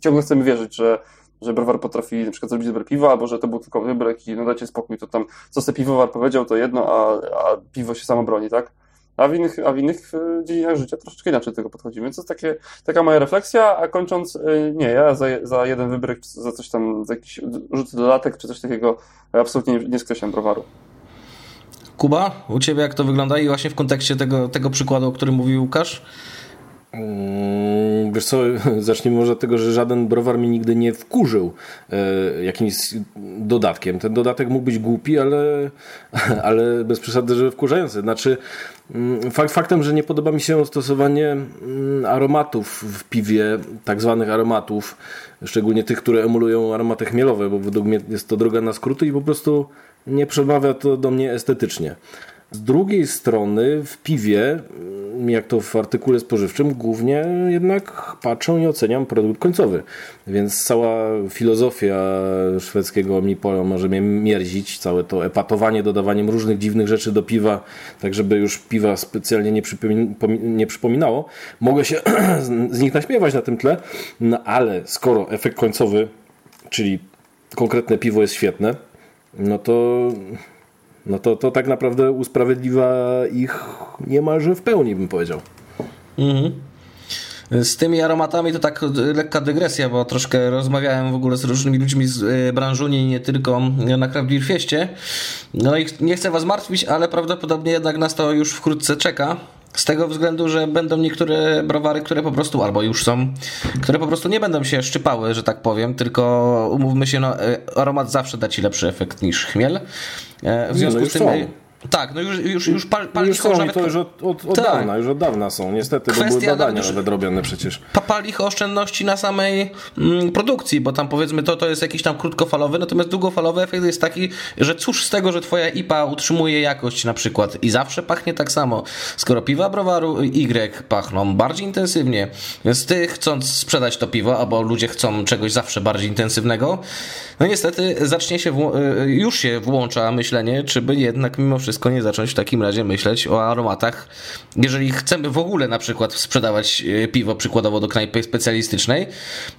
Speaker 3: ciągle chcemy wierzyć, że że browar potrafi na przykład zrobić dobre piwo, albo że to był tylko wybryk i no dajcie spokój, to tam co sobie piwowar powiedział, to jedno, a, a piwo się samo broni, tak? A w innych, a w innych e, dziedzinach życia troszeczkę inaczej do tego podchodzimy. Więc to jest takie, taka moja refleksja, a kończąc, e, nie, ja za, za jeden wybryk, za coś tam, za jakiś rzut dodatek, czy coś takiego, absolutnie nie, nie skreślam browaru.
Speaker 1: Kuba, u Ciebie jak to wygląda i właśnie w kontekście tego, tego przykładu, o którym mówił Łukasz?
Speaker 2: Mm, wiesz co, *laughs* zacznijmy może od tego, że żaden browar mi nigdy nie wkurzył e, jakimś dodatkiem. Ten dodatek mógł być głupi, ale, *laughs* ale bez przesady, że wkurzający. Znaczy, mm, fakt, faktem, że nie podoba mi się stosowanie mm, aromatów w piwie, tak zwanych aromatów, szczególnie tych, które emulują aromaty chmielowe, bo według mnie jest to droga na skróty i po prostu nie przemawia to do mnie estetycznie. Z drugiej strony w piwie, mm, jak to w artykule spożywczym, głównie jednak patrzą i oceniam produkt końcowy. Więc cała filozofia szwedzkiego Omnipola może mnie mierzić. Całe to epatowanie dodawaniem różnych dziwnych rzeczy do piwa, tak żeby już piwa specjalnie nie, nie przypominało. Mogę się *clears throat* z nich naśmiewać na tym tle, no ale skoro efekt końcowy, czyli konkretne piwo jest świetne, no to no to, to tak naprawdę usprawiedliwia ich niemalże w pełni, bym powiedział. Mhm.
Speaker 1: Z tymi aromatami to tak lekka dygresja, bo troszkę rozmawiałem w ogóle z różnymi ludźmi z e, branżuni, nie tylko na Craft Beer Fieście. No i nie chcę was martwić, ale prawdopodobnie jednak nas to już wkrótce czeka. Z tego względu, że będą niektóre browary, które po prostu, albo już są, które po prostu nie będą się szczypały, że tak powiem, tylko umówmy się, no, e, aromat zawsze da ci lepszy efekt niż chmiel.
Speaker 2: E, w związku nie, no z tym.
Speaker 1: Tak, no już, już, już pal, pal
Speaker 2: już są, nawet... to już od, od, od tak. dawna, już od dawna są, niestety, Kwestia bo były badania nawet, nawet robione przecież.
Speaker 1: Pal ich oszczędności na samej mm, produkcji, bo tam powiedzmy to, to jest jakiś tam krótkofalowy, natomiast długofalowy efekt jest taki, że cóż z tego, że twoja IPA utrzymuje jakość na przykład i zawsze pachnie tak samo. Skoro piwa browaru Y pachną bardziej intensywnie, więc ty chcąc sprzedać to piwo, albo ludzie chcą czegoś zawsze bardziej intensywnego, no niestety zacznie się, y, już się włącza myślenie, czy by jednak mimo wszystko nie zacząć w takim razie myśleć o aromatach. Jeżeli chcemy w ogóle na przykład sprzedawać y, piwo przykładowo do knajpy specjalistycznej,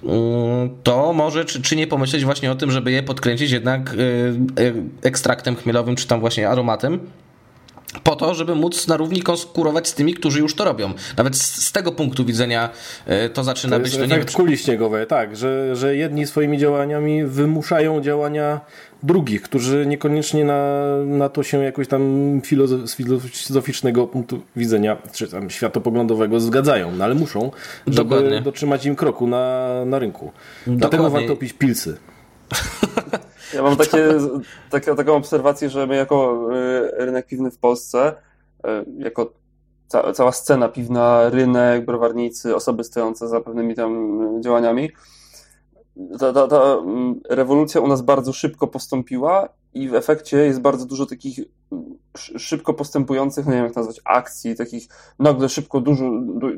Speaker 1: mm, to może czy, czy nie pomyśleć właśnie o tym, żeby je podkręcić jednak y, ekstraktem chmielowym, czy tam właśnie aromatem, po to, żeby móc na równi konkurować z tymi, którzy już to robią. Nawet z, z tego punktu widzenia e, to zaczyna
Speaker 2: to
Speaker 1: być...
Speaker 2: To efekt nie kuli śniegowej, tak, że, że jedni swoimi działaniami wymuszają działania drugich, którzy niekoniecznie na, na to się jakoś tam z filozoficznego punktu widzenia, czy tam światopoglądowego zgadzają, no ale muszą, żeby Dokładnie. dotrzymać im kroku na, na rynku. Dokładnie. Dlatego warto pić pilsy. *laughs*
Speaker 3: Ja mam takie, takie, taką obserwację, że my jako y, rynek piwny w Polsce, y, jako ca, cała scena piwna, rynek, browarnicy, osoby stojące za pewnymi tam działaniami, ta, ta, ta mm, rewolucja u nas bardzo szybko postąpiła i w efekcie jest bardzo dużo takich szybko postępujących, nie wiem jak nazwać, akcji, takich nagle szybko dużo,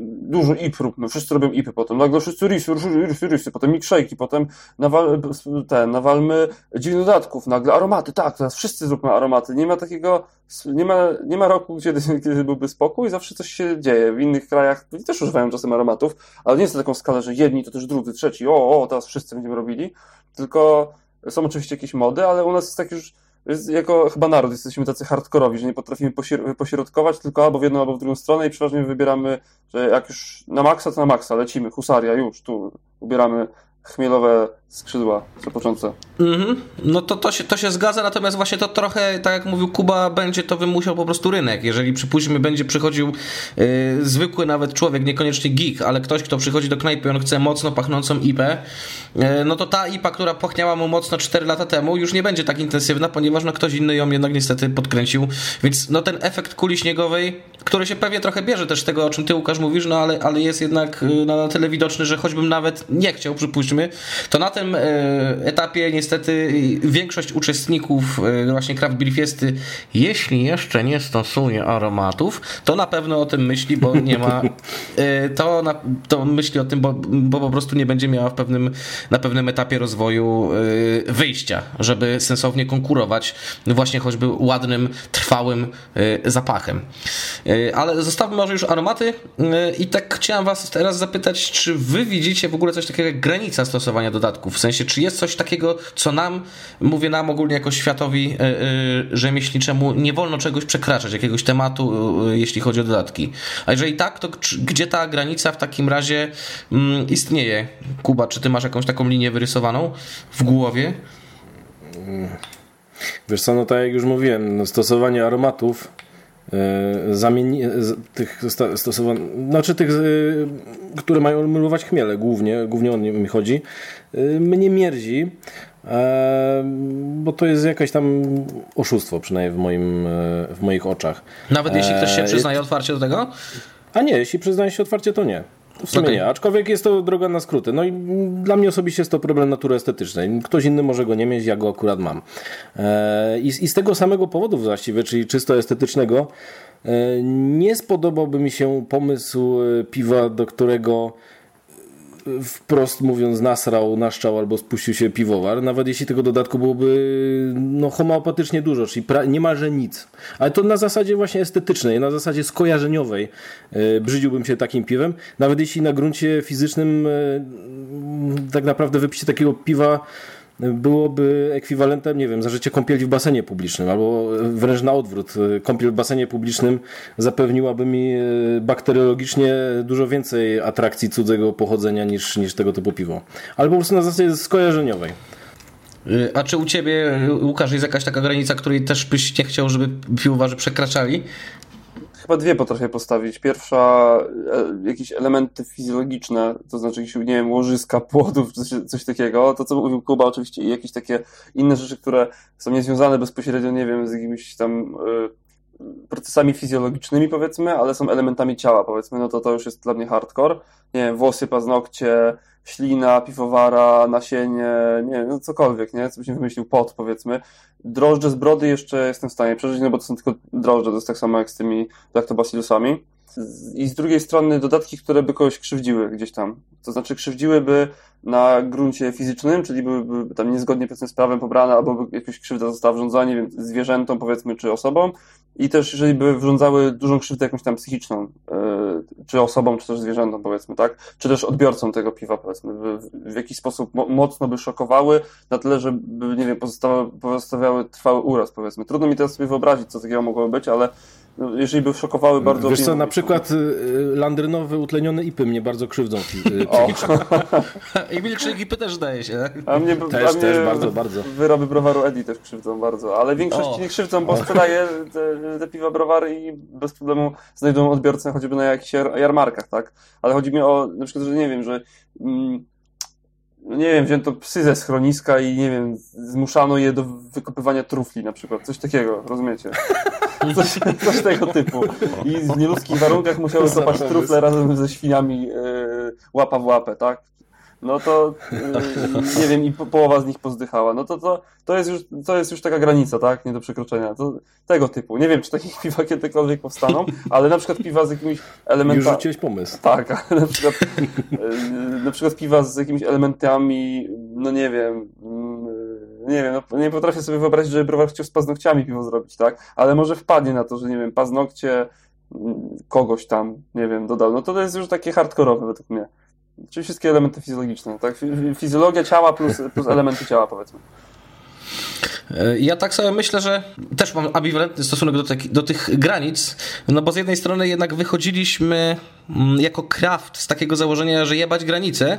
Speaker 3: dużo IP no wszyscy robią IPy potem, nagle wszyscy risy, risy, risy, potem milkshake'i, potem nawal, te, nawalmy dziwnych dodatków, nagle aromaty, tak, teraz wszyscy zróbmy aromaty, nie ma takiego, nie ma, nie ma roku, kiedy, *laughs* kiedy byłby spokój, zawsze coś się dzieje, w innych krajach też używają czasem aromatów, ale nie jest to taką skalę, że jedni, to też drudzy, trzeci, o, o, teraz wszyscy będziemy robili, tylko są oczywiście jakieś mody, ale u nas jest tak już jako chyba naród jesteśmy tacy hardkorowi, że nie potrafimy pośrodkować tylko albo w jedną, albo w drugą stronę i przeważnie wybieramy, że jak już na maksa, to na maksa, lecimy, husaria, już, tu ubieramy chmielowe skrzydła przepoczące.
Speaker 1: Mhm. No to, to, się, to się zgadza, natomiast właśnie to trochę, tak jak mówił Kuba, będzie to wymusiał po prostu rynek. Jeżeli przypuśćmy, będzie przychodził yy, zwykły nawet człowiek, niekoniecznie geek, ale ktoś, kto przychodzi do knajpy on chce mocno pachnącą IPę, yy, no to ta IPA, która pachniała mu mocno 4 lata temu, już nie będzie tak intensywna, ponieważ no, ktoś inny ją jednak niestety podkręcił. Więc no ten efekt kuli śniegowej, który się pewnie trochę bierze też z tego, o czym ty Łukasz mówisz, no ale, ale jest jednak yy, na tyle widoczny, że choćbym nawet nie chciał, przypuśćmy, to na tym e, etapie niestety większość uczestników e, właśnie Craft Beer Fiesty, jeśli jeszcze nie stosuje aromatów, to na pewno o tym myśli, bo nie ma *laughs* e, to, na, to myśli o tym, bo, bo po prostu nie będzie miała w pewnym, na pewnym etapie rozwoju wyjścia, żeby sensownie konkurować właśnie choćby ładnym, trwałym zapachem. Ale zostawmy może już aromaty i tak chciałem was teraz zapytać, czy wy widzicie w ogóle coś takiego jak granica stosowania dodatków? W sensie, czy jest coś takiego, co nam, mówię nam ogólnie jako światowi yy, rzemieślniczemu, nie wolno czegoś przekraczać, jakiegoś tematu, yy, jeśli chodzi o dodatki. A jeżeli tak, to czy, gdzie ta granica w takim razie yy, istnieje? Kuba, czy ty masz jakąś taką linię wyrysowaną w głowie?
Speaker 2: Wiesz co, no tak jak już mówiłem, no stosowanie aromatów zamieni, tych stosowanych, znaczy tych, które mają emulować chmiele głównie, głównie o nie mi chodzi, mnie mierdzi, e, bo to jest jakieś tam oszustwo, przynajmniej w, moim, e, w moich oczach.
Speaker 1: Nawet jeśli ktoś się e, przyznaje otwarcie do tego?
Speaker 2: A nie, jeśli przyznaje się otwarcie, to nie. W sumie okay. nie, aczkolwiek jest to droga na skróty. No i dla mnie osobiście jest to problem natury estetycznej. Ktoś inny może go nie mieć, ja go akurat mam. I, i z tego samego powodu właściwie, czyli czysto estetycznego, nie spodobałby mi się pomysł piwa, do którego wprost mówiąc nasrał, naszczał albo spuścił się piwowar, nawet jeśli tego dodatku byłoby no, homeopatycznie dużo, czyli niemalże nic. Ale to na zasadzie właśnie estetycznej, na zasadzie skojarzeniowej yy, brzydziłbym się takim piwem, nawet jeśli na gruncie fizycznym yy, tak naprawdę wypicie takiego piwa byłoby ekwiwalentem, nie wiem, zażycie kąpieli w basenie publicznym, albo wręcz na odwrót. Kąpiel w basenie publicznym zapewniłaby mi e, bakteriologicznie dużo więcej atrakcji cudzego pochodzenia niż, niż tego typu piwo. Albo po prostu na zasadzie skojarzeniowej.
Speaker 1: A czy u ciebie, Łukasz, jest jakaś taka granica, której też byś nie chciał, żeby piwowarzy przekraczali?
Speaker 3: Chyba dwie potrafię postawić. Pierwsza, e, jakieś elementy fizjologiczne, to znaczy jakieś, nie wiem, łożyska, płodów, coś, coś takiego. To, co mówił Kuba, oczywiście, i jakieś takie inne rzeczy, które są niezwiązane bezpośrednio, nie wiem, z jakimiś tam procesami fizjologicznymi, powiedzmy, ale są elementami ciała, powiedzmy, no to to już jest dla mnie hardcore. Nie wiem, włosy, paznokcie, ślina, piwowara, nasienie, nie wiem, no cokolwiek, nie? Co byś wymyślił, pot, powiedzmy. Drożdże z brody jeszcze jestem w stanie przeżyć, no bo to są tylko drożdże, to jest tak samo jak z tymi lactobacillusami. I z drugiej strony dodatki, które by kogoś krzywdziły gdzieś tam. To znaczy krzywdziłyby na gruncie fizycznym, czyli byłyby tam niezgodnie powiedzmy z prawem pobrane, albo by jakaś krzywda została wrządzona, nie wiem, zwierzętom powiedzmy, czy osobom. I też jeżeli by wyrządzały dużą krzywdę jakąś tam psychiczną, yy, czy osobom, czy też zwierzętom powiedzmy, tak? Czy też odbiorcom tego piwa powiedzmy, w, w jakiś sposób mo mocno by szokowały, na tyle, że by, nie wiem, pozostawiały, trwały uraz powiedzmy. Trudno mi teraz sobie wyobrazić, co takiego mogłoby być, ale jeżeli by szokowały bardzo...
Speaker 2: Wiesz co, na przykład y, y, landrynowy utleniony ipy mnie bardzo krzywdzą psychicznie. *laughs*
Speaker 1: I milkshake ipy też daje się, tak?
Speaker 3: A mnie,
Speaker 2: też,
Speaker 3: a mnie
Speaker 2: też, bardzo, bardzo.
Speaker 3: Wyroby browaru Eddie też krzywdzą bardzo, ale większość nie krzywdzą, bo sprzedaje te, te piwa browary i bez problemu znajdą odbiorcę choćby na jakichś jarmarkach, tak? Ale chodzi mi o, na przykład, że nie wiem, że... Mm, nie wiem, wzięto psy ze schroniska i nie wiem, zmuszano je do wykopywania trufli na przykład, coś takiego, rozumiecie? *laughs* Coś, coś tego typu. I w nieludzkich warunkach musiały kopać trufle razem ze świniami yy, łapa w łapę, tak? No to yy, nie wiem, i połowa z nich pozdychała. No to, to, to, jest już, to jest już taka granica, tak? Nie do przekroczenia. To, tego typu. Nie wiem, czy takich *laughs* piwa kiedykolwiek powstaną, ale na przykład piwa z jakimiś elementami.
Speaker 2: Już rzuciłeś pomysł.
Speaker 3: Tak, ale na przykład, yy, na przykład piwa z jakimiś elementami, no nie wiem. Yy, nie wiem, no, nie potrafię sobie wyobrazić, żeby browar chciał z paznokciami piwo zrobić, tak? Ale może wpadnie na to, że nie wiem, paznokcie mm, kogoś tam, nie wiem, dodał. No to jest już takie hardkorowe według mnie. Czyli wszystkie elementy fizjologiczne, tak? Fizjologia ciała plus, plus elementy ciała, powiedzmy.
Speaker 1: E, ja tak sobie myślę, że też mam ambiwalentny stosunek do, te, do, tych granic, no bo z jednej strony jednak wychodziliśmy mm, jako kraft z takiego założenia, że jebać granice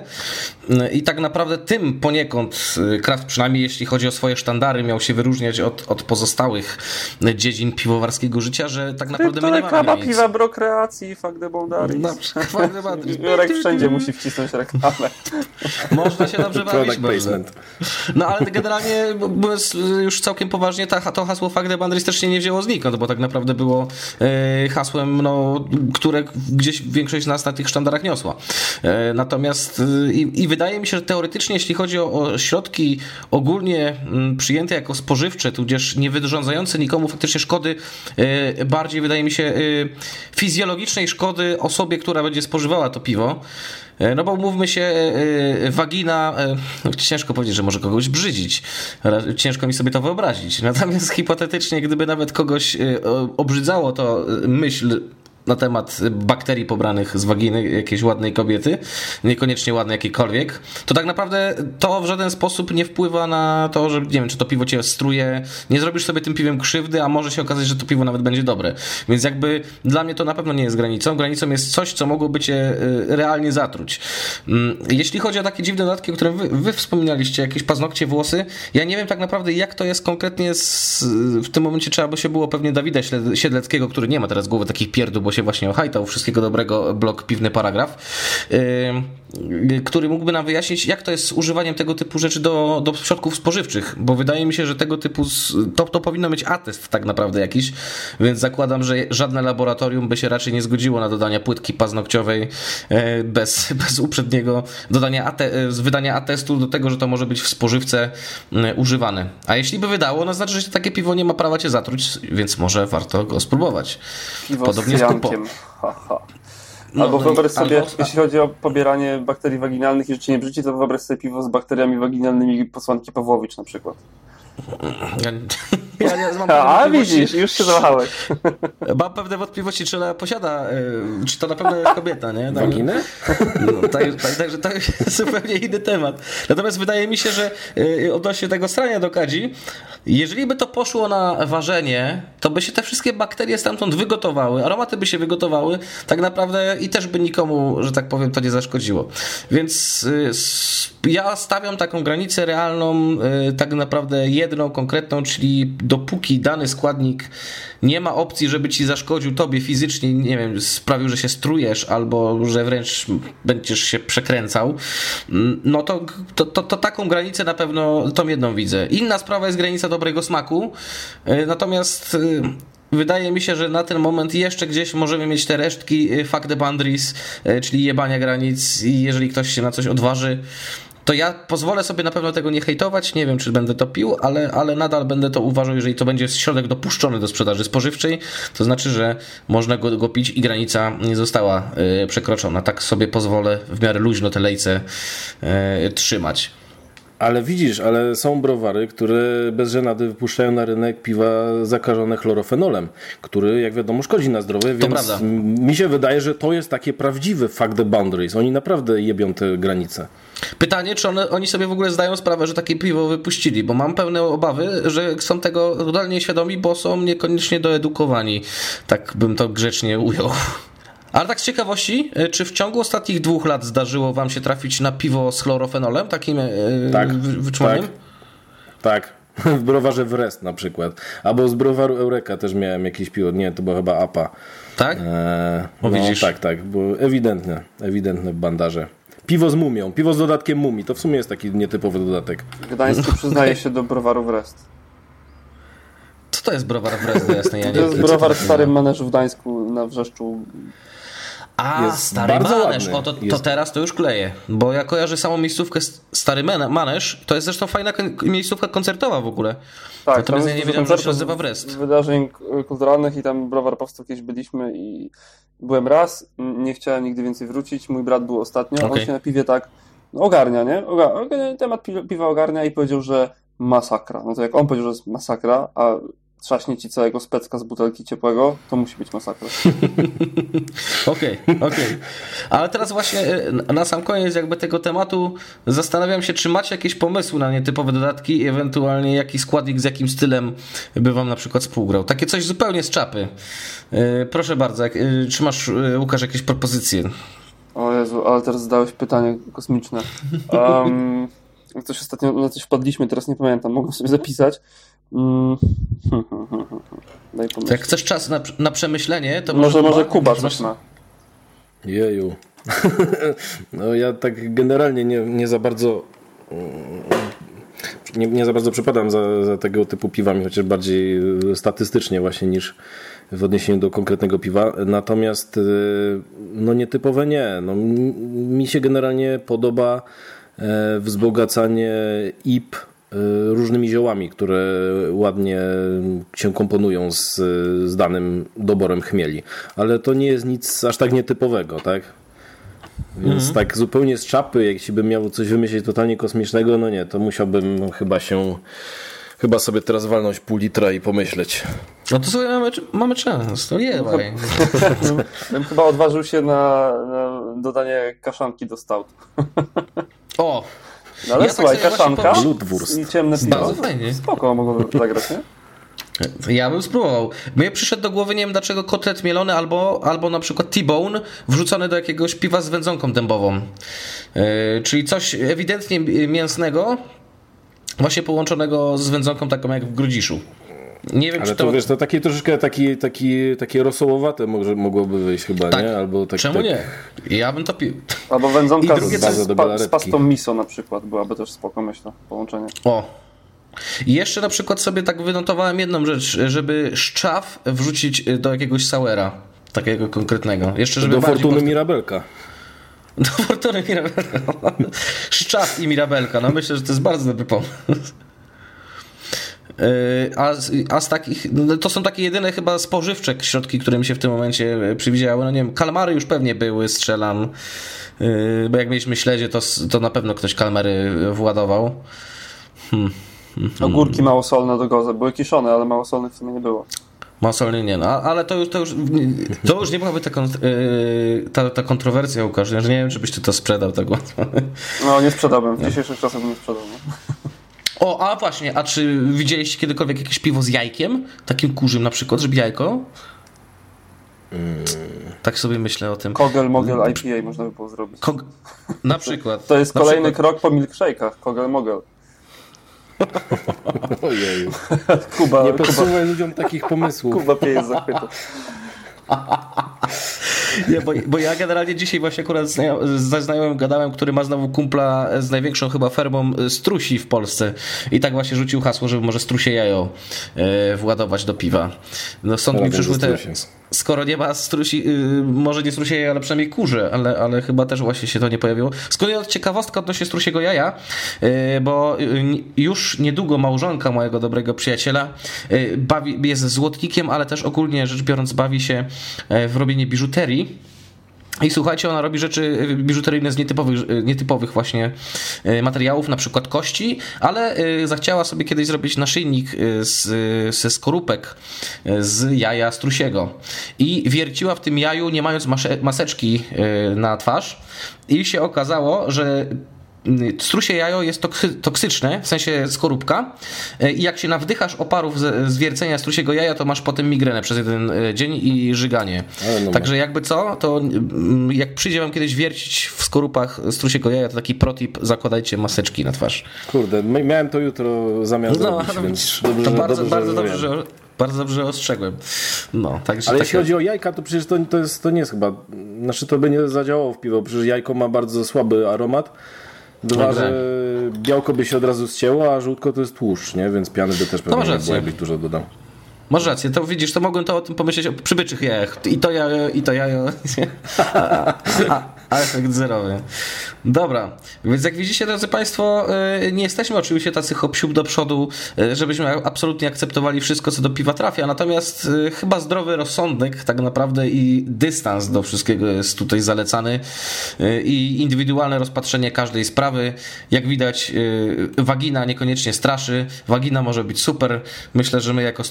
Speaker 1: mm, i tak naprawdę tym poniekąd y, kraft, przynajmniej jeśli chodzi o swoje sztandary, miał się wyróżniać od, od pozostałych dziedzin piwowarskiego życia, że tak naprawdę my nie mamy
Speaker 3: granic. piwa brokreacji, fuck the boundaries.
Speaker 1: Na przykład, *laughs*
Speaker 3: Jurek wszędzie musi wcisnąć reklamę.
Speaker 1: Można się dobrze bawić. No ale generalnie już całkiem poważnie ta, to hasło Fuck the Boundaries też się nie wzięło znikąd, bo tak naprawdę było e, hasłem, no, które gdzieś większość z nas na tych sztandarach niosła. E, natomiast e, i, i, wydaje mi się, że teoretycznie, jeśli chodzi o, o środki ogólnie przyjęte jako spożywcze, tudzież nie wyrządzające nikomu faktycznie szkody, bardziej wydaje mi się fizjologicznej szkody osobie, która będzie spożywała to piwo, no bo mówmy się, e, e, wagina, no ciężko powiedzieć, że może kogoś brzydzić. Ciężko mi sobie to wyobrazić. *laughs* Natomiast hipotetycznie, gdyby nawet kogoś obrzydzało to myśl na temat bakterii pobranych z waginy jakiejś ładnej kobiety, niekoniecznie ładnej jakiejkolwiek, to tak naprawdę to w żaden sposób nie wpływa na to, że nie wiem, czy to piwo cię struje, nie zrobisz sobie tym piwem krzywdy, a może się okazać, że to piwo nawet będzie dobre. Więc jakby dla mnie to na pewno nie jest granicą. Granicą jest coś, co mogłoby cię y, realnie zatruć. Mm, jeśli chodzi o takie dziwne dodatki, o których wy, wy wspominaliście, jakieś paznokcie, włosy, ja nie wiem tak naprawdę, jak to jest konkretnie z, w tym momencie trzeba by się było pewnie Dawida Siedleckiego, który nie ma teraz głowy takich pierdół, bo się właśnie ohajtał. Wszystkiego dobrego, blok Piwny Paragraf, yy, który mógłby nam wyjaśnić, jak to jest z używaniem tego typu rzeczy do, do środków spożywczych, bo wydaje mi się, że tego typu, to, to powinno być atest tak naprawdę jakiś, więc zakładam, że żadne laboratorium by się raczej nie zgodziło na dodanie płytki paznokciowej yy, bez, *laughs* bez uprzedniego dodania ate, yy, wydania atestu do tego, że to może być w spożywce używane. A jeśli by wydało, no znaczy, że takie piwo nie ma prawa cię zatruć, więc może warto go spróbować.
Speaker 3: Piwo Podobnie z, z Ha, ha. No, albo no, wyobraź sobie, albo... jeśli chodzi o pobieranie bakterii waginalnych i życie nie brzydzi, to wyobraź sobie piwo z bakteriami waginalnymi posłanki Pawłowicz na przykład. Ja, ja mam A, widzisz, już się zawahałeś. *laughs*
Speaker 1: Mam pewne wątpliwości, czy ona posiada, e, czy to na pewno jest kobieta, nie?
Speaker 2: Tak, Waginę?
Speaker 1: No, także tak, tak, to jest *laughs* zupełnie inny temat. Natomiast wydaje mi się, że e, odnośnie tego strania do kadzi, jeżeli by to poszło na ważenie, to by się te wszystkie bakterie stamtąd wygotowały, aromaty by się wygotowały, tak naprawdę i też by nikomu, że tak powiem, to nie zaszkodziło. Więc e, ja stawiam taką granicę realną, tak naprawdę jedną, konkretną, czyli dopóki dany składnik nie ma opcji, żeby ci zaszkodził tobie fizycznie, nie wiem, sprawił, że się strujesz albo że wręcz będziesz się przekręcał, no to, to, to, to taką granicę na pewno tą jedną widzę. Inna sprawa jest granica dobrego smaku, e, natomiast e, wydaje mi się, że na ten moment jeszcze gdzieś możemy mieć te resztki y, fuck the boundaries, y, czyli jebania granic i jeżeli ktoś się na coś odważy, to ja pozwolę sobie na pewno tego nie hejtować, nie wiem czy będę to pił, ale, ale nadal będę to uważał, jeżeli to będzie środek dopuszczony do sprzedaży spożywczej, to znaczy, że można go, go pić i granica nie została y, przekroczona. Tak sobie pozwolę w miarę luźno te lejce y, trzymać.
Speaker 2: Ale widzisz, ale są browary, które bez żenady wypuszczają na rynek piwa zakażone chlorofenolem, który, jak wiadomo, szkodzi na zdrowie, więc
Speaker 1: prawda.
Speaker 2: mi się wydaje, że to jest takie prawdziwe fuck the boundaries. Oni naprawdę jebią te granice.
Speaker 1: Pytanie, czy one, oni sobie w ogóle zdają sprawę, że takie piwo wypuścili, bo mam pełne obawy, że są tego totalnie świadomi, bo są niekoniecznie doedukowani. Tak bym to grzecznie ujął. Ale tak z ciekawości, y, czy w ciągu ostatnich dwóch lat zdarzyło wam się trafić na piwo z chlorofenolem, takim yy,
Speaker 2: Tak,
Speaker 1: wy- wyczuwaniem?
Speaker 2: Tak. W *laughs* browarze Wrest na przykład. Albo z browaru Eureka też miałem jakieś piwo. Nie, to była chyba APA.
Speaker 1: Tak?
Speaker 2: Eee,
Speaker 1: O,
Speaker 2: no,
Speaker 1: widzisz.
Speaker 2: Tak, tak, bo ewidentne, ewidentne w bandarze. Piwo z mumią, piwo z dodatkiem mumii, to w sumie jest taki nietypowy dodatek.
Speaker 3: Gdański przyznaje się do browaru Wrest.
Speaker 1: Co to jest browar w Rezdy jasnej? Ja nie
Speaker 3: To jest browar w starym maneżu w Gdańsku na Wrzeszczu.
Speaker 1: A,
Speaker 2: Jest
Speaker 1: stary
Speaker 2: bardzo
Speaker 1: manesz.
Speaker 2: ładny.
Speaker 1: O, to, to
Speaker 2: Jest-
Speaker 1: teraz to już kleje. Bo ja kojarzę samą miejscówkę Stary Manesz. To jest zresztą fajna miejscówka koncertowa w ogóle.
Speaker 3: Tak,
Speaker 1: Natomiast
Speaker 3: tam
Speaker 1: ja nie wiedziałem, że się nazywa Wrest.
Speaker 3: Wydarzeń kulturalnych i tam browar powstał kiedyś byliśmy i byłem raz, nie chciałem nigdy więcej wrócić, mój brat był ostatnio,
Speaker 1: Okej.
Speaker 3: on się na piwie tak no, ogarnia, nie? Oga- oga- temat pi- piwa ogarnia i powiedział, że masakra. No to jak on powiedział, że jest masakra, a trzaśnie ci całego specka z butelki ciepłego, to musi być masakra. *laughs*
Speaker 1: Okej, okej. Ale teraz właśnie e, na sam koniec jakby tego tematu zastanawiam się, czy macie jakieś pomysły na nietypowe dodatki i ewentualnie jaki składnik z jakim stylem by wam na przykład współgrał. Takie coś zupełnie z czapy. E, Proszę bardzo, e, czy masz Łukasz jakieś propozycje?
Speaker 3: O Jezu, ale teraz zadałeś pytanie kosmiczne. Um, coś ostatnio, na coś wpadliśmy, teraz nie pamiętam, mogę sobie zapisać. Mm. *laughs* Daj pomyśleć.
Speaker 1: jak chcesz czas na, na przemyślenie, to
Speaker 3: Może, może
Speaker 1: Kuba-
Speaker 3: coś ma.
Speaker 2: Jeju. *laughs* no ja tak generalnie nie, nie za bardzo mm, nie, nie za bardzo przepadam za, za tego typu piwami, chociaż bardziej e, statystycznie właśnie niż w odniesieniu do konkretnego piwa. Natomiast e, no nietypowe nie. No, mi się generalnie podoba e, wzbogacanie IP różnymi ziołami, które ładnie się komponują z, z danym doborem chmieli. Ale to nie jest nic aż tak nietypowego, tak? Więc tak zupełnie z czapy, jeśli bym miał coś wymyślić totalnie kosmicznego, no nie, to musiałbym chyba się, chyba sobie teraz walnąć pół litra i pomyśleć.
Speaker 1: No to sobie mamy, mamy czas, to nie dawaj. *laughs*
Speaker 3: Bym chyba odważył się na, na dodanie kaszanki do stoutu.
Speaker 1: O,
Speaker 3: No ale
Speaker 1: Ja tak
Speaker 3: słuchaj,
Speaker 1: właśnie
Speaker 3: kaszanka i ciemne piwo.
Speaker 1: Bardzo fajnie.
Speaker 3: Spoko, mogłoby zagrać, nie?
Speaker 1: Ja bym spróbował. Mnie przyszedł do głowy, nie wiem dlaczego, kotlet mielony albo, albo na przykład T-bone wrzucony do jakiegoś piwa z wędzonką dębową. Yy, czyli coś ewidentnie mięsnego, właśnie połączonego z wędzonką taką jak w grudziszu. Nie wiem,
Speaker 2: Ale
Speaker 1: czy
Speaker 2: to,
Speaker 1: to...
Speaker 2: wiesz, to takie troszeczkę taki, taki, takie rosołowate może, mogłoby wyjść chyba,
Speaker 1: Tak.
Speaker 2: nie? Albo tak,
Speaker 1: Czemu
Speaker 2: tak,
Speaker 1: nie? Ja bym to pił.
Speaker 3: Albo wędzonka
Speaker 1: I drugie
Speaker 3: z, z, pa, z pastą miso na przykład byłaby też spoko, myślę, połączenie.
Speaker 1: O. I jeszcze na przykład sobie tak wynotowałem jedną rzecz, żeby szczaw wrzucić do jakiegoś soura. Takiego konkretnego. Jeszcze, żeby
Speaker 2: Do Fortuny
Speaker 1: pod-
Speaker 2: Mirabelka. *laughs*
Speaker 1: Do Fortuny Mirabelka. Szczaw i Mirabelka. No myślę, że to jest bardzo dobry pomysł. Yy, A z, a z takich, no to są takie jedyne chyba spożywcze środki, które mi się w tym momencie przywidziały. No nie wiem, kalmary już pewnie były, strzelam. Yy, Bo jak mieliśmy śledzie, to, to na pewno ktoś kalmary władował.
Speaker 3: Ogórki małosolne do goza. Były kiszone, ale małosolnych w sumie nie było.
Speaker 1: Masolny nie, no, ale to już, to już, to już nie byłaby ta, ta, ta kontrowersja, Łukasz, że nie wiem, czy byś ty to sprzedał tak łatwo.
Speaker 3: No, nie sprzedałbym. W dzisiejszych czasach nie sprzedał.
Speaker 1: O, a właśnie, a czy widzieliście kiedykolwiek jakieś piwo z jajkiem? Takim kurzym na przykład, żeby jajko? Tak sobie myślę o tym.
Speaker 3: Kogel Mogel IPA można by było zrobić.
Speaker 1: Kog- na *laughs* przykład.
Speaker 3: To jest kolejny
Speaker 1: przykład.
Speaker 3: krok po milkshake'ach. Kogel Mogel. *laughs*
Speaker 2: Ojeju.
Speaker 3: Kuba,
Speaker 2: Nie
Speaker 3: Kuba,
Speaker 2: podsuwaj ludziom takich pomysłów.
Speaker 3: Kuba pieje z zachwytu. *laughs* *laughs*
Speaker 1: Nie, bo, bo ja generalnie dzisiaj właśnie akurat ze znajomym gadałem, który ma znowu kumpla z największą chyba fermą strusi w Polsce i tak właśnie rzucił hasło, żeby może strusie jajo e, władować do piwa. No stąd mi przyszły te... Skoro nie ma strusi, y, może nie strusie ale przynajmniej kurze, ale, ale chyba też właśnie się to nie pojawiło. Skąd ciekawostka odnośnie strusiego jaja, y, bo y, już niedługo małżonka mojego dobrego przyjaciela bawi, jest złotnikiem, ale też ogólnie rzecz biorąc bawi się w robienie biżuterii. I słuchajcie, ona robi rzeczy biżuteryjne z nietypowych, nietypowych właśnie e, materiałów, na przykład kości, ale e, zachciała sobie kiedyś zrobić naszyjnik e, z, ze skorupek z jaja strusiego. I wierciła w tym jaju, nie mając maseczki na twarz. I się okazało, że strusie jajo jest toksyczne, w sensie skorupka e, i jak się nawdychasz oparów z wiercenia strusiego jaja, to masz potem migrenę przez jeden e, dzień i żyganie. No Także jakby co, to mm, jak przyjdzie wam kiedyś wiercić w skorupach strusiego jaja, to taki protip, zakładajcie maseczki na twarz.
Speaker 2: Kurde, miałem to jutro zamiar no, zrobić, no, więc dobrze, to
Speaker 1: bardzo,
Speaker 2: dobrze,
Speaker 1: bardzo dobrze, że bardzo dobrze ostrzegłem. No, także
Speaker 2: Ale takie... jeśli chodzi o jajka, to przecież to, to, jest, to nie jest chyba. Znaczy to by nie zadziałało w piwo, przecież jajko ma bardzo słaby aromat. Dwa, że białko by się od razu zcięło, a żółtko to jest tłuszcz, nie? Więc piany by też pewnie nie było, jakbyś dużo dodał.
Speaker 1: Masz rację, to widzisz, to mogłem to o tym pomyśleć o przybyczych jajach. I to jajo, i to jajo. *laughs* Efekt zerowy. Dobra, więc jak widzicie, drodzy Państwo, y, nie jesteśmy oczywiście tacy hop do przodu, y, żebyśmy absolutnie akceptowali wszystko, co do piwa trafia, natomiast y, chyba zdrowy rozsądek tak naprawdę i dystans do wszystkiego jest tutaj zalecany i indywidualne rozpatrzenie każdej sprawy. Jak widać, wagina niekoniecznie straszy, wagina może być super. Myślę, że my jako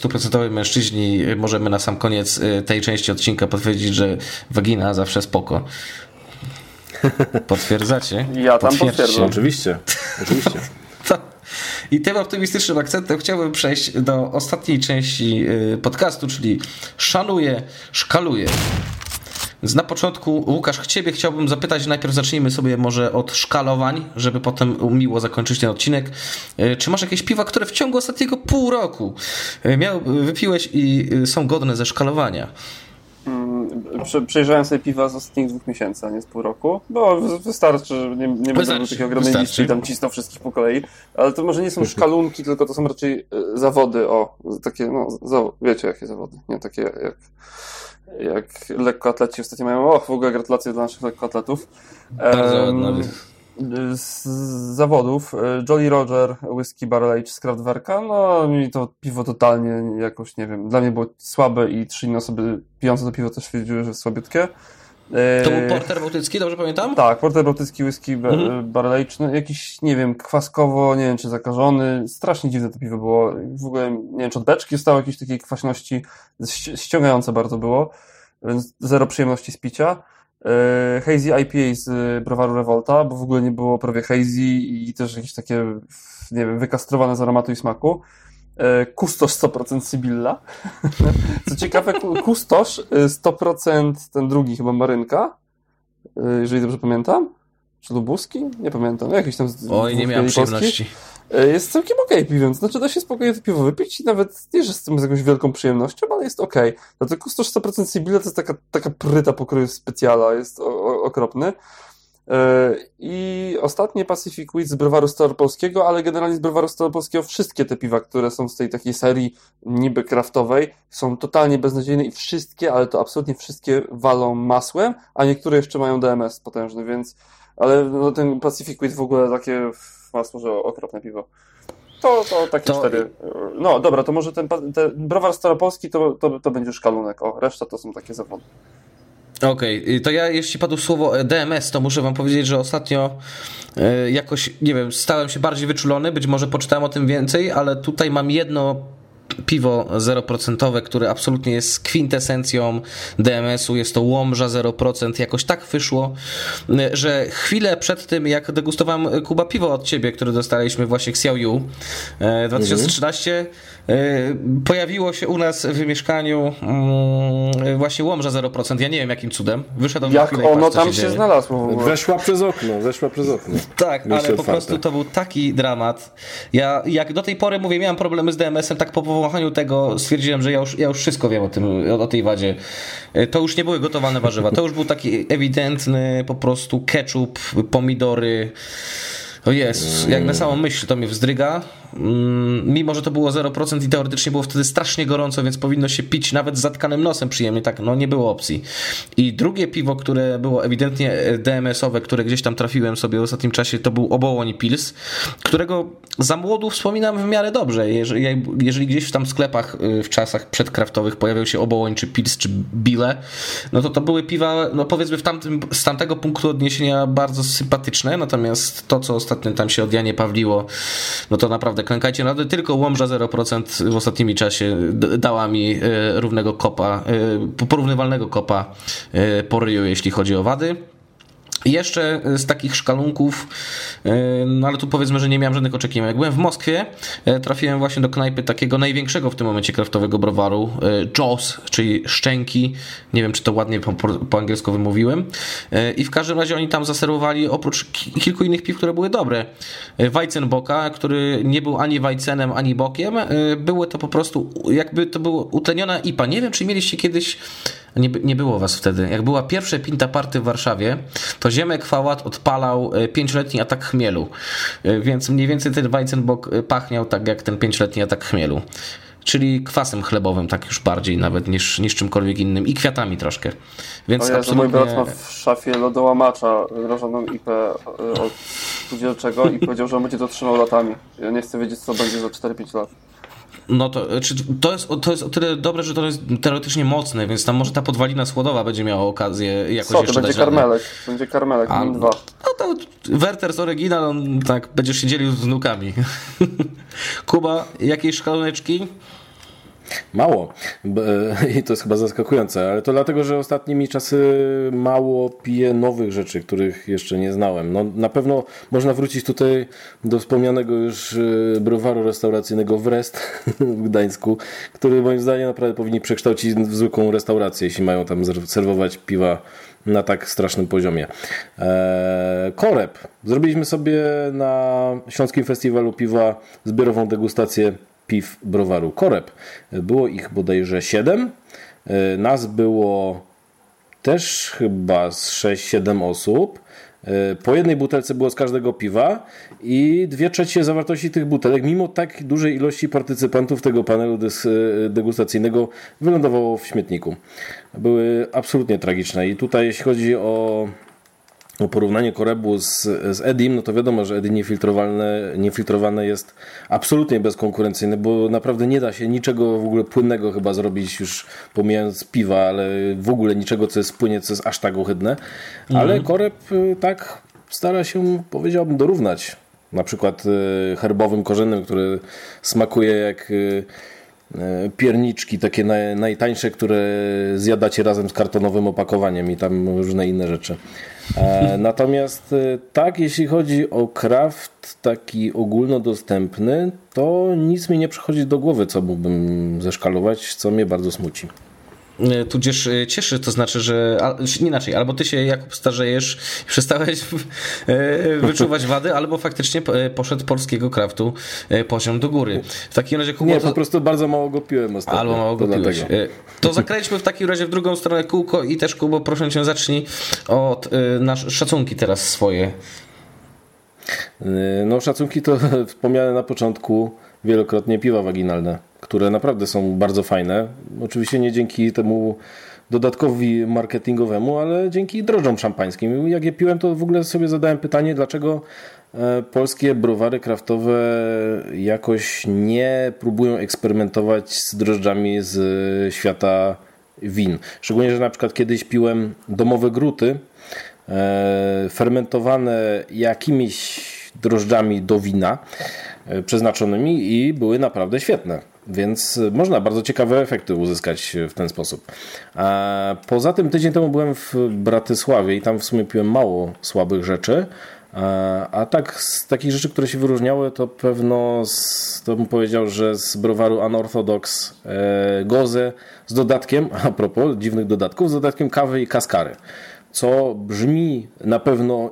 Speaker 1: mężczyźni możemy na sam koniec tej części odcinka potwierdzić, że wagina zawsze spoko. *laughs* Potwierdzacie?
Speaker 3: Ja tam potwierdzam.
Speaker 2: Oczywiście. Oczywiście. *laughs*
Speaker 1: I tym optymistycznym akcentem chciałbym przejść do ostatniej części y, podcastu, czyli szanuję, szkaluję. Na początku, Łukasz, ciebie chciałbym zapytać, najpierw zacznijmy sobie może od szkalowań, żeby potem miło zakończyć ten odcinek. Y, czy masz jakieś piwa, które w ciągu ostatniego pół roku y, miał, wypiłeś i są godne ze szkalowania?
Speaker 3: przejrzałem sobie piwa z ostatnich dwóch miesięcy, a nie z pół roku, bo wystarczy, że nie, nie będę robił takiej ogromnej listy i tam cisnął wszystkich po kolei, ale to może nie są szkalunki, tylko to są raczej e, zawody, o, takie, no, wiecie jakie zawody, nie takie jak jak lekkoatleci ostatnio mają, o, w ogóle gratulacje dla naszych lekkoatletów.
Speaker 1: Bardzo ładna
Speaker 3: z zawodów e, Jolly Roger, Whisky Barrel Age z Kraftwerka, no mi to piwo totalnie jakoś, nie wiem, dla mnie było słabe i trzy inne osoby pijące to piwo też stwierdziły, że jest słabiutkie.
Speaker 1: E, to był porter bałtycki, dobrze pamiętam?
Speaker 3: Tak, porter bałtycki, whisky mhm. no jakiś, nie wiem, kwaskowo, nie wiem, czy zakażony, strasznie dziwne to piwo było, w ogóle, nie wiem, czy od beczki zostało jakiejś takiej kwaśności, ściągające bardzo było, więc zero przyjemności z picia. E, hazy IPA z browaru Revolta, bo w ogóle nie było prawie hazy i też jakieś takie, nie wiem, wykastrowane z aromatu i smaku. E, kustosz 100% Sybilla. Co ciekawe, kustosz 100% y, ten drugi chyba Marynka, y, jeżeli dobrze pamiętam. Czy Lubuski? Nie pamiętam. No, jakiś tam
Speaker 1: Oj, nie miałem przyjemności.
Speaker 3: E, jest całkiem okej okay piwem. Znaczy da się spokojnie to piwo wypić i nawet nie, że z tym z jakąś wielką przyjemnością, ale jest okej. Okay. Dlatego kustosz 100% Sybilla to jest taka, taka pryta pokroju specjala, jest o, o, okropny. E, I ostatnie Pacific Wheat z browaru Staropolskiego, ale generalnie z browaru Staropolskiego wszystkie te piwa, które są z tej takiej serii niby kraftowej, są totalnie beznadziejne i wszystkie, ale to absolutnie wszystkie walą masłem, a niektóre jeszcze mają DMS potężny, więc ale no, ten Pacific Wheat w ogóle takie masło, że okropne piwo. To, to takie to... cztery. No dobra, to może ten, ten browar staropolski to, to, to będzie szkalunek. O, reszta to są takie zawody.
Speaker 1: Okej, okay. to ja jeśli padło słowo DMS, to muszę wam powiedzieć, że ostatnio e, jakoś, nie wiem, stałem się bardziej wyczulony, być może poczytałem o tym więcej, ale tutaj mam jedno piwo 0%, które absolutnie jest kwintesencją DMS-u, jest to Łomża 0%, jakoś tak wyszło, że chwilę przed tym, jak degustowałem Kuba piwo od ciebie, które dostaliśmy właśnie Xiaoyu 2013, mhm. Pojawiło się u nas w mieszkaniu mm, właśnie Łomża 0%, ja nie wiem jakim cudem, wyszedł
Speaker 3: Jak chwilę ono tam się, się znalazło?
Speaker 2: Weszła przez okno, weszła przez okno.
Speaker 1: Tak, ale po prostu to był taki dramat. Ja jak do tej pory mówię, miałem problemy z DMS-em tak po powąchaniu tego stwierdziłem, że ja już, ja już wszystko wiem o, tym, o tej wadzie. To już nie były gotowane warzywa, to już był taki ewidentny po prostu ketchup, pomidory. O jest, jak na samą myśl to mnie wzdryga. Mm, mimo, że to było 0% i teoretycznie było wtedy strasznie gorąco, więc powinno się pić nawet z zatkanym nosem przyjemnie, tak, no nie było opcji. I drugie piwo, które było ewidentnie DMS-owe, które gdzieś tam trafiłem sobie w ostatnim czasie, to był Obołoń Pils, którego za młodu wspominam w miarę dobrze. Jeżeli, jeżeli gdzieś w tam sklepach y, w czasach przedkraftowych pojawiał się Obołoń, czy Pils, czy Bile, no to to były piwa, no powiedzmy w tamtym, z tamtego punktu odniesienia bardzo sympatyczne, natomiast to, co ostatnio tam się od Janie Pawliło, no to naprawdę klękajcie na tylko Łomża 0% w ostatnim czasie dała mi e, równego kopa, e, porównywalnego kopa e, po ryju, jeśli chodzi o wady. Jeszcze z takich szkalunków, no ale tu powiedzmy, że nie miałem żadnych oczekiwań. Jak byłem w Moskwie, trafiłem właśnie do knajpy takiego największego w tym momencie kraftowego browaru, Jaws, czyli szczęki. Nie wiem, czy to ładnie po, po angielsku wymówiłem. I w każdym razie oni tam zaserwowali oprócz kilku innych piw, które były dobre. Weizenboka, który nie był ani Weizenem, ani bokiem. Były to po prostu, jakby to było utleniona IPA. Nie wiem, czy mieliście kiedyś nie, nie było was wtedy. Jak była pierwsza pinta party w Warszawie, to Ziemek Fałat odpalał e, pięcioletni atak chmielu. E, więc mniej więcej ten Weizenbock e, pachniał tak jak ten pięcioletni atak chmielu. Czyli kwasem chlebowym, tak już bardziej nawet niż, niż czymkolwiek innym i kwiatami troszkę. Więc
Speaker 3: ja, absolutnie... Mój brat ma w szafie lodołamacza mrożoną IP od spółdzielczego i powiedział, że on będzie to trzymał latami. Ja nie chcę wiedzieć, co będzie za 4-5 lat.
Speaker 1: No to, czy to, jest, to jest o tyle dobre, że to jest teoretycznie mocne, więc tam może ta podwalina słodowa będzie miała okazję jakoś Co,
Speaker 3: jeszcze to będzie karmelek, będzie karmelek, A, dwa.
Speaker 1: No to Werther oryginal, on tak, będziesz się dzielił z wnukami. *laughs* Kuba, jakieś szkaloneczki?
Speaker 2: Mało. *laughs* I to jest chyba zaskakujące, ale to dlatego, że ostatnimi czasy mało piję nowych rzeczy, których jeszcze nie znałem. No, na pewno można wrócić tutaj do wspomnianego już e, browaru restauracyjnego Wrest *laughs* w Gdańsku, który moim zdaniem naprawdę powinni przekształcić w zwykłą restaurację, jeśli mają tam serwować piwa na tak strasznym poziomie. Eee, korep. Zrobiliśmy sobie na Śląskim Festiwalu Piwa zbiorową degustację piw browaru Korep. Było ich bodajże 7. E, nas było też chyba z 6-7 osób. E, po jednej butelce było z każdego piwa i dwie trzecie zawartości tych butelek, mimo tak dużej ilości partycypantów tego panelu e, degustacyjnego, wylądowało w śmietniku. Były absolutnie tragiczne. I tutaj, jeśli chodzi o porównanie Korebu z, z Edim, no to wiadomo, że Edim niefiltrowane, niefiltrowane jest absolutnie bezkonkurencyjny, bo naprawdę nie da się niczego w ogóle płynnego chyba zrobić, już pomijając piwa, ale w ogóle niczego, co jest płynie, co jest aż tak ohydne. Mhm. Ale Koreb y, tak stara się, powiedziałbym, dorównać. Na przykład y, herbowym korzennym, który smakuje jak y, pierniczki, takie najtańsze, które zjadacie razem z kartonowym opakowaniem i tam różne inne rzeczy. E, natomiast e, tak, jeśli chodzi o kraft taki ogólnodostępny, to nic mi nie przychodzi do głowy, co mógłbym zeszkalować, co mnie bardzo smuci.
Speaker 1: E, tudzież cieszy, to znaczy, że nie inaczej, albo ty się Jakub starzejesz i przestałeś *laughs* wyczuwać wady, albo faktycznie poszedł polskiego kraftu poziom do góry.
Speaker 2: W takim razie Kubo, Nie, po prostu bardzo mało go piłem ostatnio.
Speaker 1: Albo mało go piłeś. To zakręćmy w takim razie w drugą stronę kółko i też Kubo, proszę cię zacznij od nasz szacunki teraz swoje.
Speaker 2: No szacunki to *laughs* wspomniane na początku wielokrotnie piwa waginalne które naprawdę są bardzo fajne. Oczywiście nie dzięki temu dodatkowi marketingowemu, ale dzięki drożdżom szampańskim. Jak je piłem, to w ogóle sobie zadałem pytanie, dlaczego e, polskie browary kraftowe jakoś nie próbują eksperymentować z drożdżami z świata win. Szczególnie, że na przykład kiedyś piłem domowe gruty e, fermentowane jakimiś drożdżami do wina e, przeznaczonymi i były naprawdę świetne. Więc można bardzo ciekawe efekty uzyskać w ten sposób. Poza tym tydzień temu byłem w Bratysławie i tam w sumie piłem mało słabych rzeczy. A tak z takich rzeczy, które się wyróżniały, to pewno z, to bym powiedział, że z browaru Unorthodox e, Goze z dodatkiem, *laughs* a propos dziwnych dodatków, z dodatkiem kawy i kaskary. Co brzmi na pewno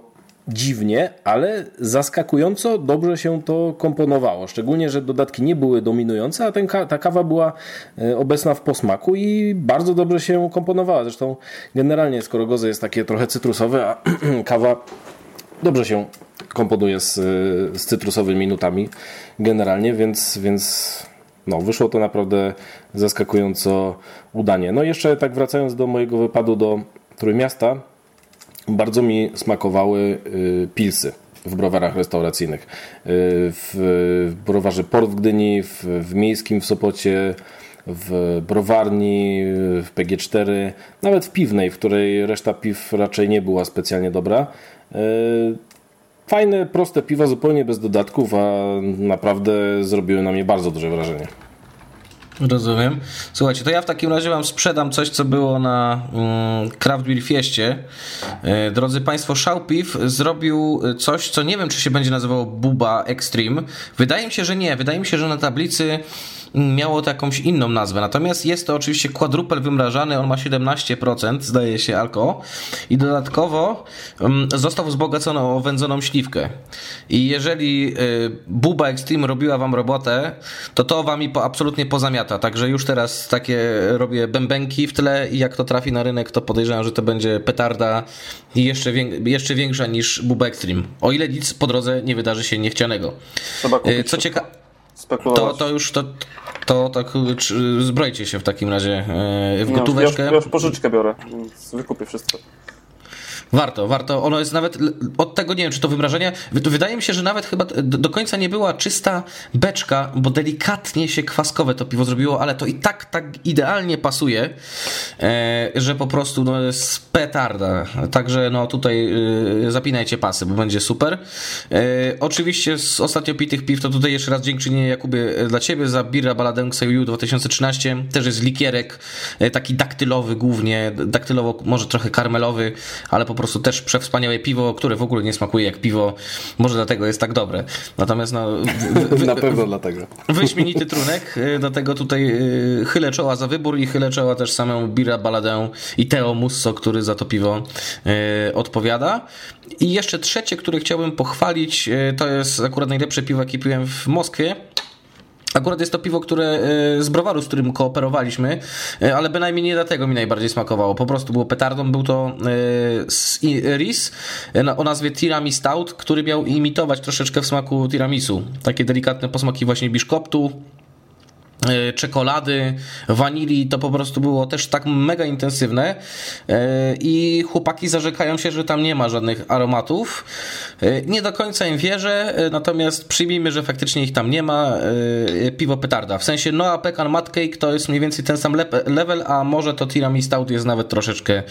Speaker 2: dziwnie, ale zaskakująco dobrze się to komponowało. Szczególnie, że dodatki nie były dominujące, a ten, ta kawa była e, obecna w posmaku i bardzo dobrze się komponowała. Zresztą generalnie skoro goze jest takie trochę cytrusowe, a *clears throat* kawa dobrze się komponuje z, z cytrusowymi nutami generalnie, więc, więc no, wyszło to naprawdę zaskakująco udanie. No i jeszcze tak wracając do mojego wypadu do Trójmiasta, bardzo mi smakowały y, pilsy w browarach restauracyjnych. Y, w browarze Port w Gdyni, w, w Miejskim w Sopocie, w browarni, w PG4, nawet w piwnej, w której reszta piw raczej nie była specjalnie dobra. Y, fajne, proste piwa, zupełnie bez dodatków, a naprawdę zrobiły na mnie bardzo duże wrażenie.
Speaker 1: Rozumiem. Słuchajcie, to ja w takim razie Wam sprzedam coś, co było na mm, Craft Beer Fieście. E, drodzy Państwo, Szałpiw zrobił coś, co nie wiem, czy się będzie nazywało Buba Extreme. Wydaje mi się, że nie. Wydaje mi się, że na tablicy miało to jakąś inną nazwę. Natomiast jest to oczywiście kwadrupel wymrażany, on ma 17%, zdaje się, alko i dodatkowo um, został wzbogacony o wędzoną śliwkę. I jeżeli y, Buba Extreme robiła wam robotę, to to wami po, absolutnie pozamiata. Także już teraz takie robię bębenki w tle i jak to trafi na rynek, to podejrzewam, że to będzie petarda i jeszcze, wiek, jeszcze większa niż Buba Extreme. O ile nic po drodze nie wydarzy się niechcianego. Y, co ciekawe to, to już to, to tak zbrojcie się w takim razie e, w
Speaker 3: nie,
Speaker 1: gotóweczkę.
Speaker 3: Ja już, ja już pożyczkę biorę, więc wykupię wszystko.
Speaker 1: Warto, warto. Ono jest nawet od tego, nie wiem, czy to wymrażenie. Wydaje mi się, że nawet chyba do końca nie była czysta beczka, bo delikatnie się kwaskowe to piwo zrobiło, ale to i tak tak idealnie pasuje, e, że po prostu no, jest petarda. Także no tutaj e, zapinajcie pasy, bo będzie super. E, oczywiście z ostatnio pitych piw to tutaj jeszcze raz dziękczynienie Jakubie dla Ciebie za Birra Baladę Xeyu 2013. Też jest likierek, taki daktylowy głównie, daktylowo może trochę karmelowy, ale po prostu też przewspaniałe piwo, które w ogóle nie smakuje jak piwo. Może dlatego jest tak dobre. Natomiast no... *laughs*
Speaker 2: Na pewno dlatego.
Speaker 1: Wyśmienity trunek, y, dlatego tutaj y, chylę czoła za wybór i chylę czoła też samą Bira Baladę i Teo Musso, który za to piwo y, odpowiada. I jeszcze trzecie, które chciałbym pochwalić, to jest akurat najlepsze piwo, jakie piłem w Moskwie. Akurat jest to piwo, które e, z browaru, z którym kooperowaliśmy, e, ale bynajmniej nie dlatego mi najbardziej smakowało. Po prostu było petardą, był to e, ris o nazwie Tirami Stout, który miał imitować troszeczkę w smaku tiramisu. Takie delikatne posmaki właśnie biszkoptu, E, czekolady, wanilii, to po prostu było też tak mega intensywne e, i chłopaki zarzekają się, że tam nie ma żadnych aromatów. E, nie do końca im wierzę, natomiast przyjmijmy, że faktycznie ich tam nie ma. Piwo petarda. W sensie Noah Pecan Mad Cake to jest mniej więcej ten sam level, a może to Tiramisu Stout jest nawet troszeczkę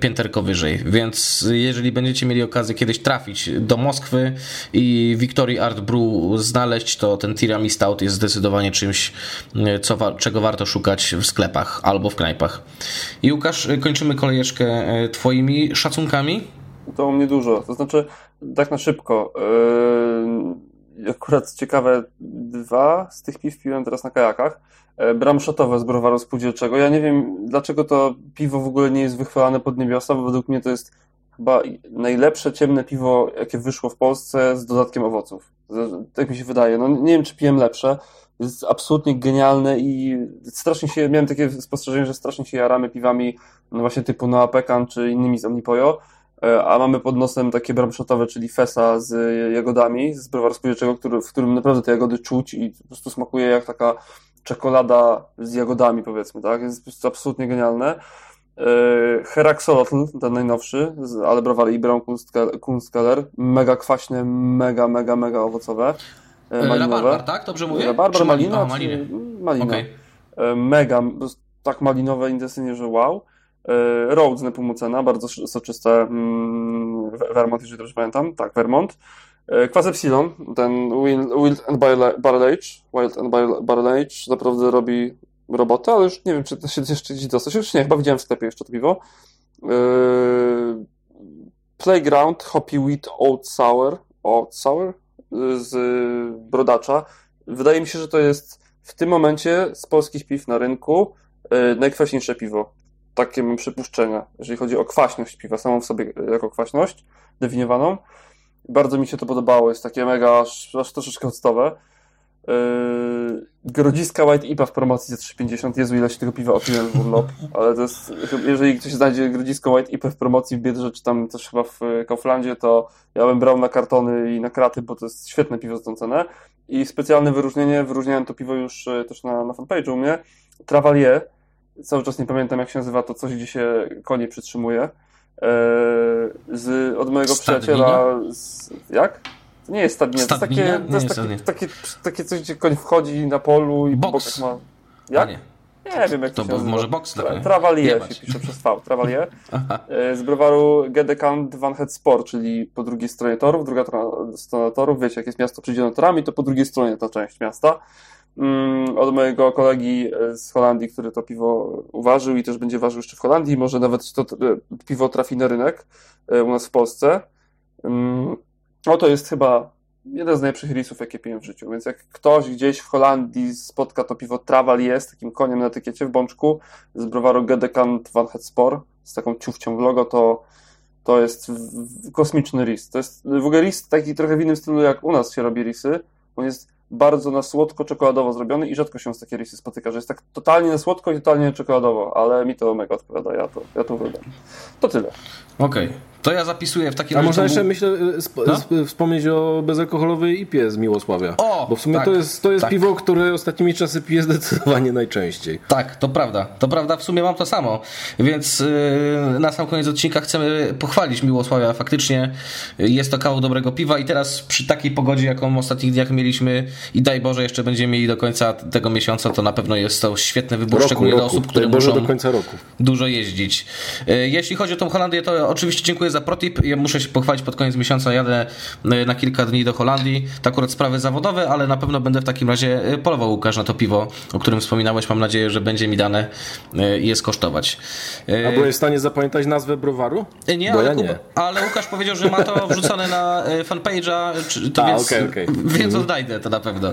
Speaker 1: pięterko wyżej. Więc jeżeli będziecie mieli okazję kiedyś trafić do Moskwy i Victory Art Brew znaleźć, to ten Tiramisu Stout jest zdecydowanie czymś co, czego warto szukać w sklepach albo w knajpach. I Łukasz, kończymy kolejeczkę e, Twoimi szacunkami?
Speaker 3: To u mnie dużo. To znaczy, tak na szybko. Yy, akurat ciekawe, dwa z tych piw piłem teraz na kajakach. E, bramszotowe z browaru spółdzielczego. Ja nie wiem, dlaczego to piwo w ogóle nie jest wychwalane pod niebiosa, bo według mnie to jest chyba najlepsze ciemne piwo, jakie wyszło w Polsce z dodatkiem owoców. Tak mi się wydaje. No nie wiem, czy piłem lepsze jest absolutnie genialne i strasznie się, miałem takie spostrzeżenie, że strasznie się jaramy piwami no właśnie typu Noa Pekan czy innymi z Omnipojo, e, a mamy pod nosem takie bramszotowe, czyli Fesa z jagodami, z browaru spółdzielczego, który, w którym naprawdę te jagody czuć i po prostu smakuje jak taka czekolada z jagodami powiedzmy, tak? Jest po prostu absolutnie genialne. E, Heraxolotl, ten najnowszy, ale browary Iberon Kunstkeller, mega kwaśne, mega, mega, mega owocowe.
Speaker 1: E, e, malinowe. Rabarbar, tak? Dobrze mówię?
Speaker 3: Rabarbar, malina, maliny. malina. Okay. E, mega, tak malinowe, intensywnie, że wow. Rhodes Nepomucena, bardzo soczyste mm, Vermont, jeżeli dobrze pamiętam. Tak, Vermont. Kwas Epsilon, ten Wild and Barrel Age, Wild and Barrel Age naprawdę robi robotę, ale już nie wiem, czy to się jeszcze gdzieś dostać. Już nie, chyba widziałem w sklepie jeszcze to piwo. Playground Hoppy Wheat Oat Sour, Oat Sour, z brodacza. Wydaje mi się, że to jest w tym momencie z polskich piw na rynku e, najkwaśniejsze piwo. takie mam przypuszczenia, jeżeli chodzi o kwaśność piwa, samą w sobie jako kwaśność definiowaną. Bardzo mi się to podobało, jest takie mega, aż, aż troszeczkę octowe. Yy, grodziska White IPA w promocji za 3,50. Jezu, ile się tego piwa opiłem w urlop. Ale to jest, jeżeli ktoś znajdzie grodzisko White IPA w promocji w Biedrze, czy tam też chyba w Kauflandzie, to ja bym brał na kartony i na kraty, bo to jest świetne piwo za tą cenę. I specjalne wyróżnienie, wyróżniałem to piwo już e, też na, na fanpage'u u mnie. Travalier. Cały czas nie pamiętam, jak się nazywa to coś, gdzie się konie przytrzymuje. Eee, z, od mojego
Speaker 1: Stadnina?
Speaker 3: przyjaciela. Z, jak? Nie jest stadnina, to jest takie,
Speaker 1: Stadnina?
Speaker 3: to jest takie,
Speaker 1: stadnina.
Speaker 3: takie, takie coś, gdzie koń wchodzi na polu i
Speaker 1: Boks.
Speaker 3: ma... Jak?
Speaker 1: nie.
Speaker 3: Nie wiem, jak
Speaker 1: To
Speaker 3: to, się
Speaker 1: może boks lepiej.
Speaker 3: Travalier się pisze przez V. Travalier. *laughs* E, Z browaru Gedekant Van Het Sport, czyli po drugiej stronie torów, druga strona torów. Wiecie, jak jest miasto przydzielone torami, to po drugiej stronie ta część miasta. Mm, Od mojego kolegi e, z Holandii, który to piwo uważył i też będzie ważył jeszcze w Holandii. Może nawet to e, piwo trafi na rynek u nas w Polsce. No to jest chyba jeden z najlepszych risów, jakie piłem w życiu. Więc jak ktoś gdzieś w Holandii spotka to piwo Travalier z takim koniem na etykiecie w bączku z browaru Gedekant Van Het Sport z taką ciufcią w logo, to, to jest kosmiczny ris. To jest w ogóle ris taki trochę w innym stylu, jak u nas się robi risy. On jest bardzo na słodko-czekoladowo zrobiony i rzadko się z takie risy spotyka, że jest tak totalnie na słodko i totalnie czekoladowo, ale mi to mega odpowiada, ja to, ja to uwielbiam. To tyle.
Speaker 1: Okej. To ja zapisuję w takim
Speaker 2: A
Speaker 1: razie.
Speaker 2: można
Speaker 1: to
Speaker 2: jeszcze, myślę, sp-
Speaker 1: No?
Speaker 2: sp- wspomnieć o bezalkoholowej IPie z Miłosławia.
Speaker 1: O,
Speaker 2: Bo w sumie
Speaker 1: tak,
Speaker 2: to jest, to jest
Speaker 1: tak.
Speaker 2: piwo, które ostatnimi czasy piję zdecydowanie najczęściej.
Speaker 1: Tak, to prawda. To prawda, w sumie mam to samo. Więc yy, na sam koniec odcinka chcemy pochwalić Miłosławia. Faktycznie jest to kawał dobrego piwa i teraz przy takiej pogodzie, jaką w ostatnich dniach mieliśmy i daj Boże jeszcze będziemy mieli do końca tego miesiąca, to na pewno jest to świetny wybór,
Speaker 2: Roku,
Speaker 1: szczególnie dla
Speaker 2: roku.
Speaker 1: osób, które
Speaker 2: Daj Boże
Speaker 1: muszą
Speaker 2: do końca roku.
Speaker 1: dużo jeździć. E, Jeśli chodzi o tą Holandię, to oczywiście dziękuję za protip. Ja muszę się pochwalić pod koniec miesiąca. Jadę e, na kilka dni do Holandii. To akurat sprawy zawodowe, ale na pewno będę w takim razie e, polował Łukasz na to piwo, o którym wspominałeś. Mam nadzieję, że będzie mi dane e, je skosztować. E,
Speaker 2: A byłeś w stanie zapamiętać nazwę browaru?
Speaker 1: Nie,
Speaker 2: Bo
Speaker 1: ale,
Speaker 2: ja nie.
Speaker 1: Ale Łukasz powiedział, że ma to *laughs* wrzucone na fanpage'a, czy- to
Speaker 2: A,
Speaker 1: więc,
Speaker 2: okej, okej. *laughs*
Speaker 1: więc odnajdę to na pewno.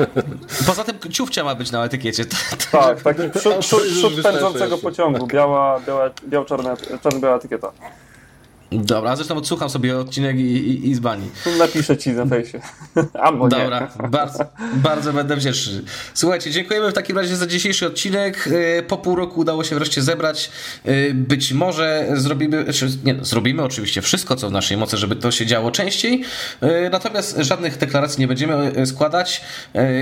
Speaker 1: *laughs* Poza tym ciufcia ma być na etykiecie.
Speaker 3: Tak, taki przód, przód, przód
Speaker 2: Wystarczy
Speaker 3: pędzącego pociągu, biała, biała, biał-czarna, czarno-biała etykieta.
Speaker 1: Dobra, a zresztą odsłucham sobie odcinek i, i, i z bani.
Speaker 3: Napiszę ci na fejsie. *laughs* Albo nie.
Speaker 1: Dobra, bardzo, bardzo będę wdzięczny. Słuchajcie, dziękujemy w takim razie za dzisiejszy odcinek. Yy, Po pół roku udało się wreszcie zebrać. Yy, Być może zrobimy, czy, nie, zrobimy oczywiście wszystko, co w naszej mocy, żeby to się działo częściej. Yy, Natomiast żadnych deklaracji nie będziemy składać,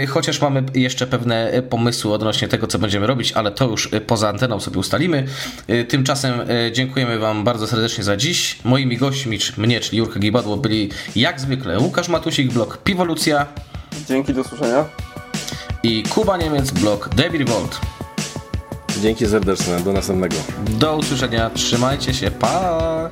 Speaker 1: chociaż mamy jeszcze pewne pomysły odnośnie tego, co będziemy robić, ale to już poza anteną sobie ustalimy. Tymczasem dziękujemy Wam bardzo serdecznie za dziś. Moimi gośćmi, czy mnie, czyli Jurka Gibadło, byli jak zwykle Łukasz Matusik, blog Piwolucja
Speaker 3: Dzięki, do usłyszenia.
Speaker 1: i Kuba Niemiec, blog Debbie Revolt.
Speaker 2: Dzięki serdeczne, do następnego.
Speaker 1: Do usłyszenia, trzymajcie się, pa!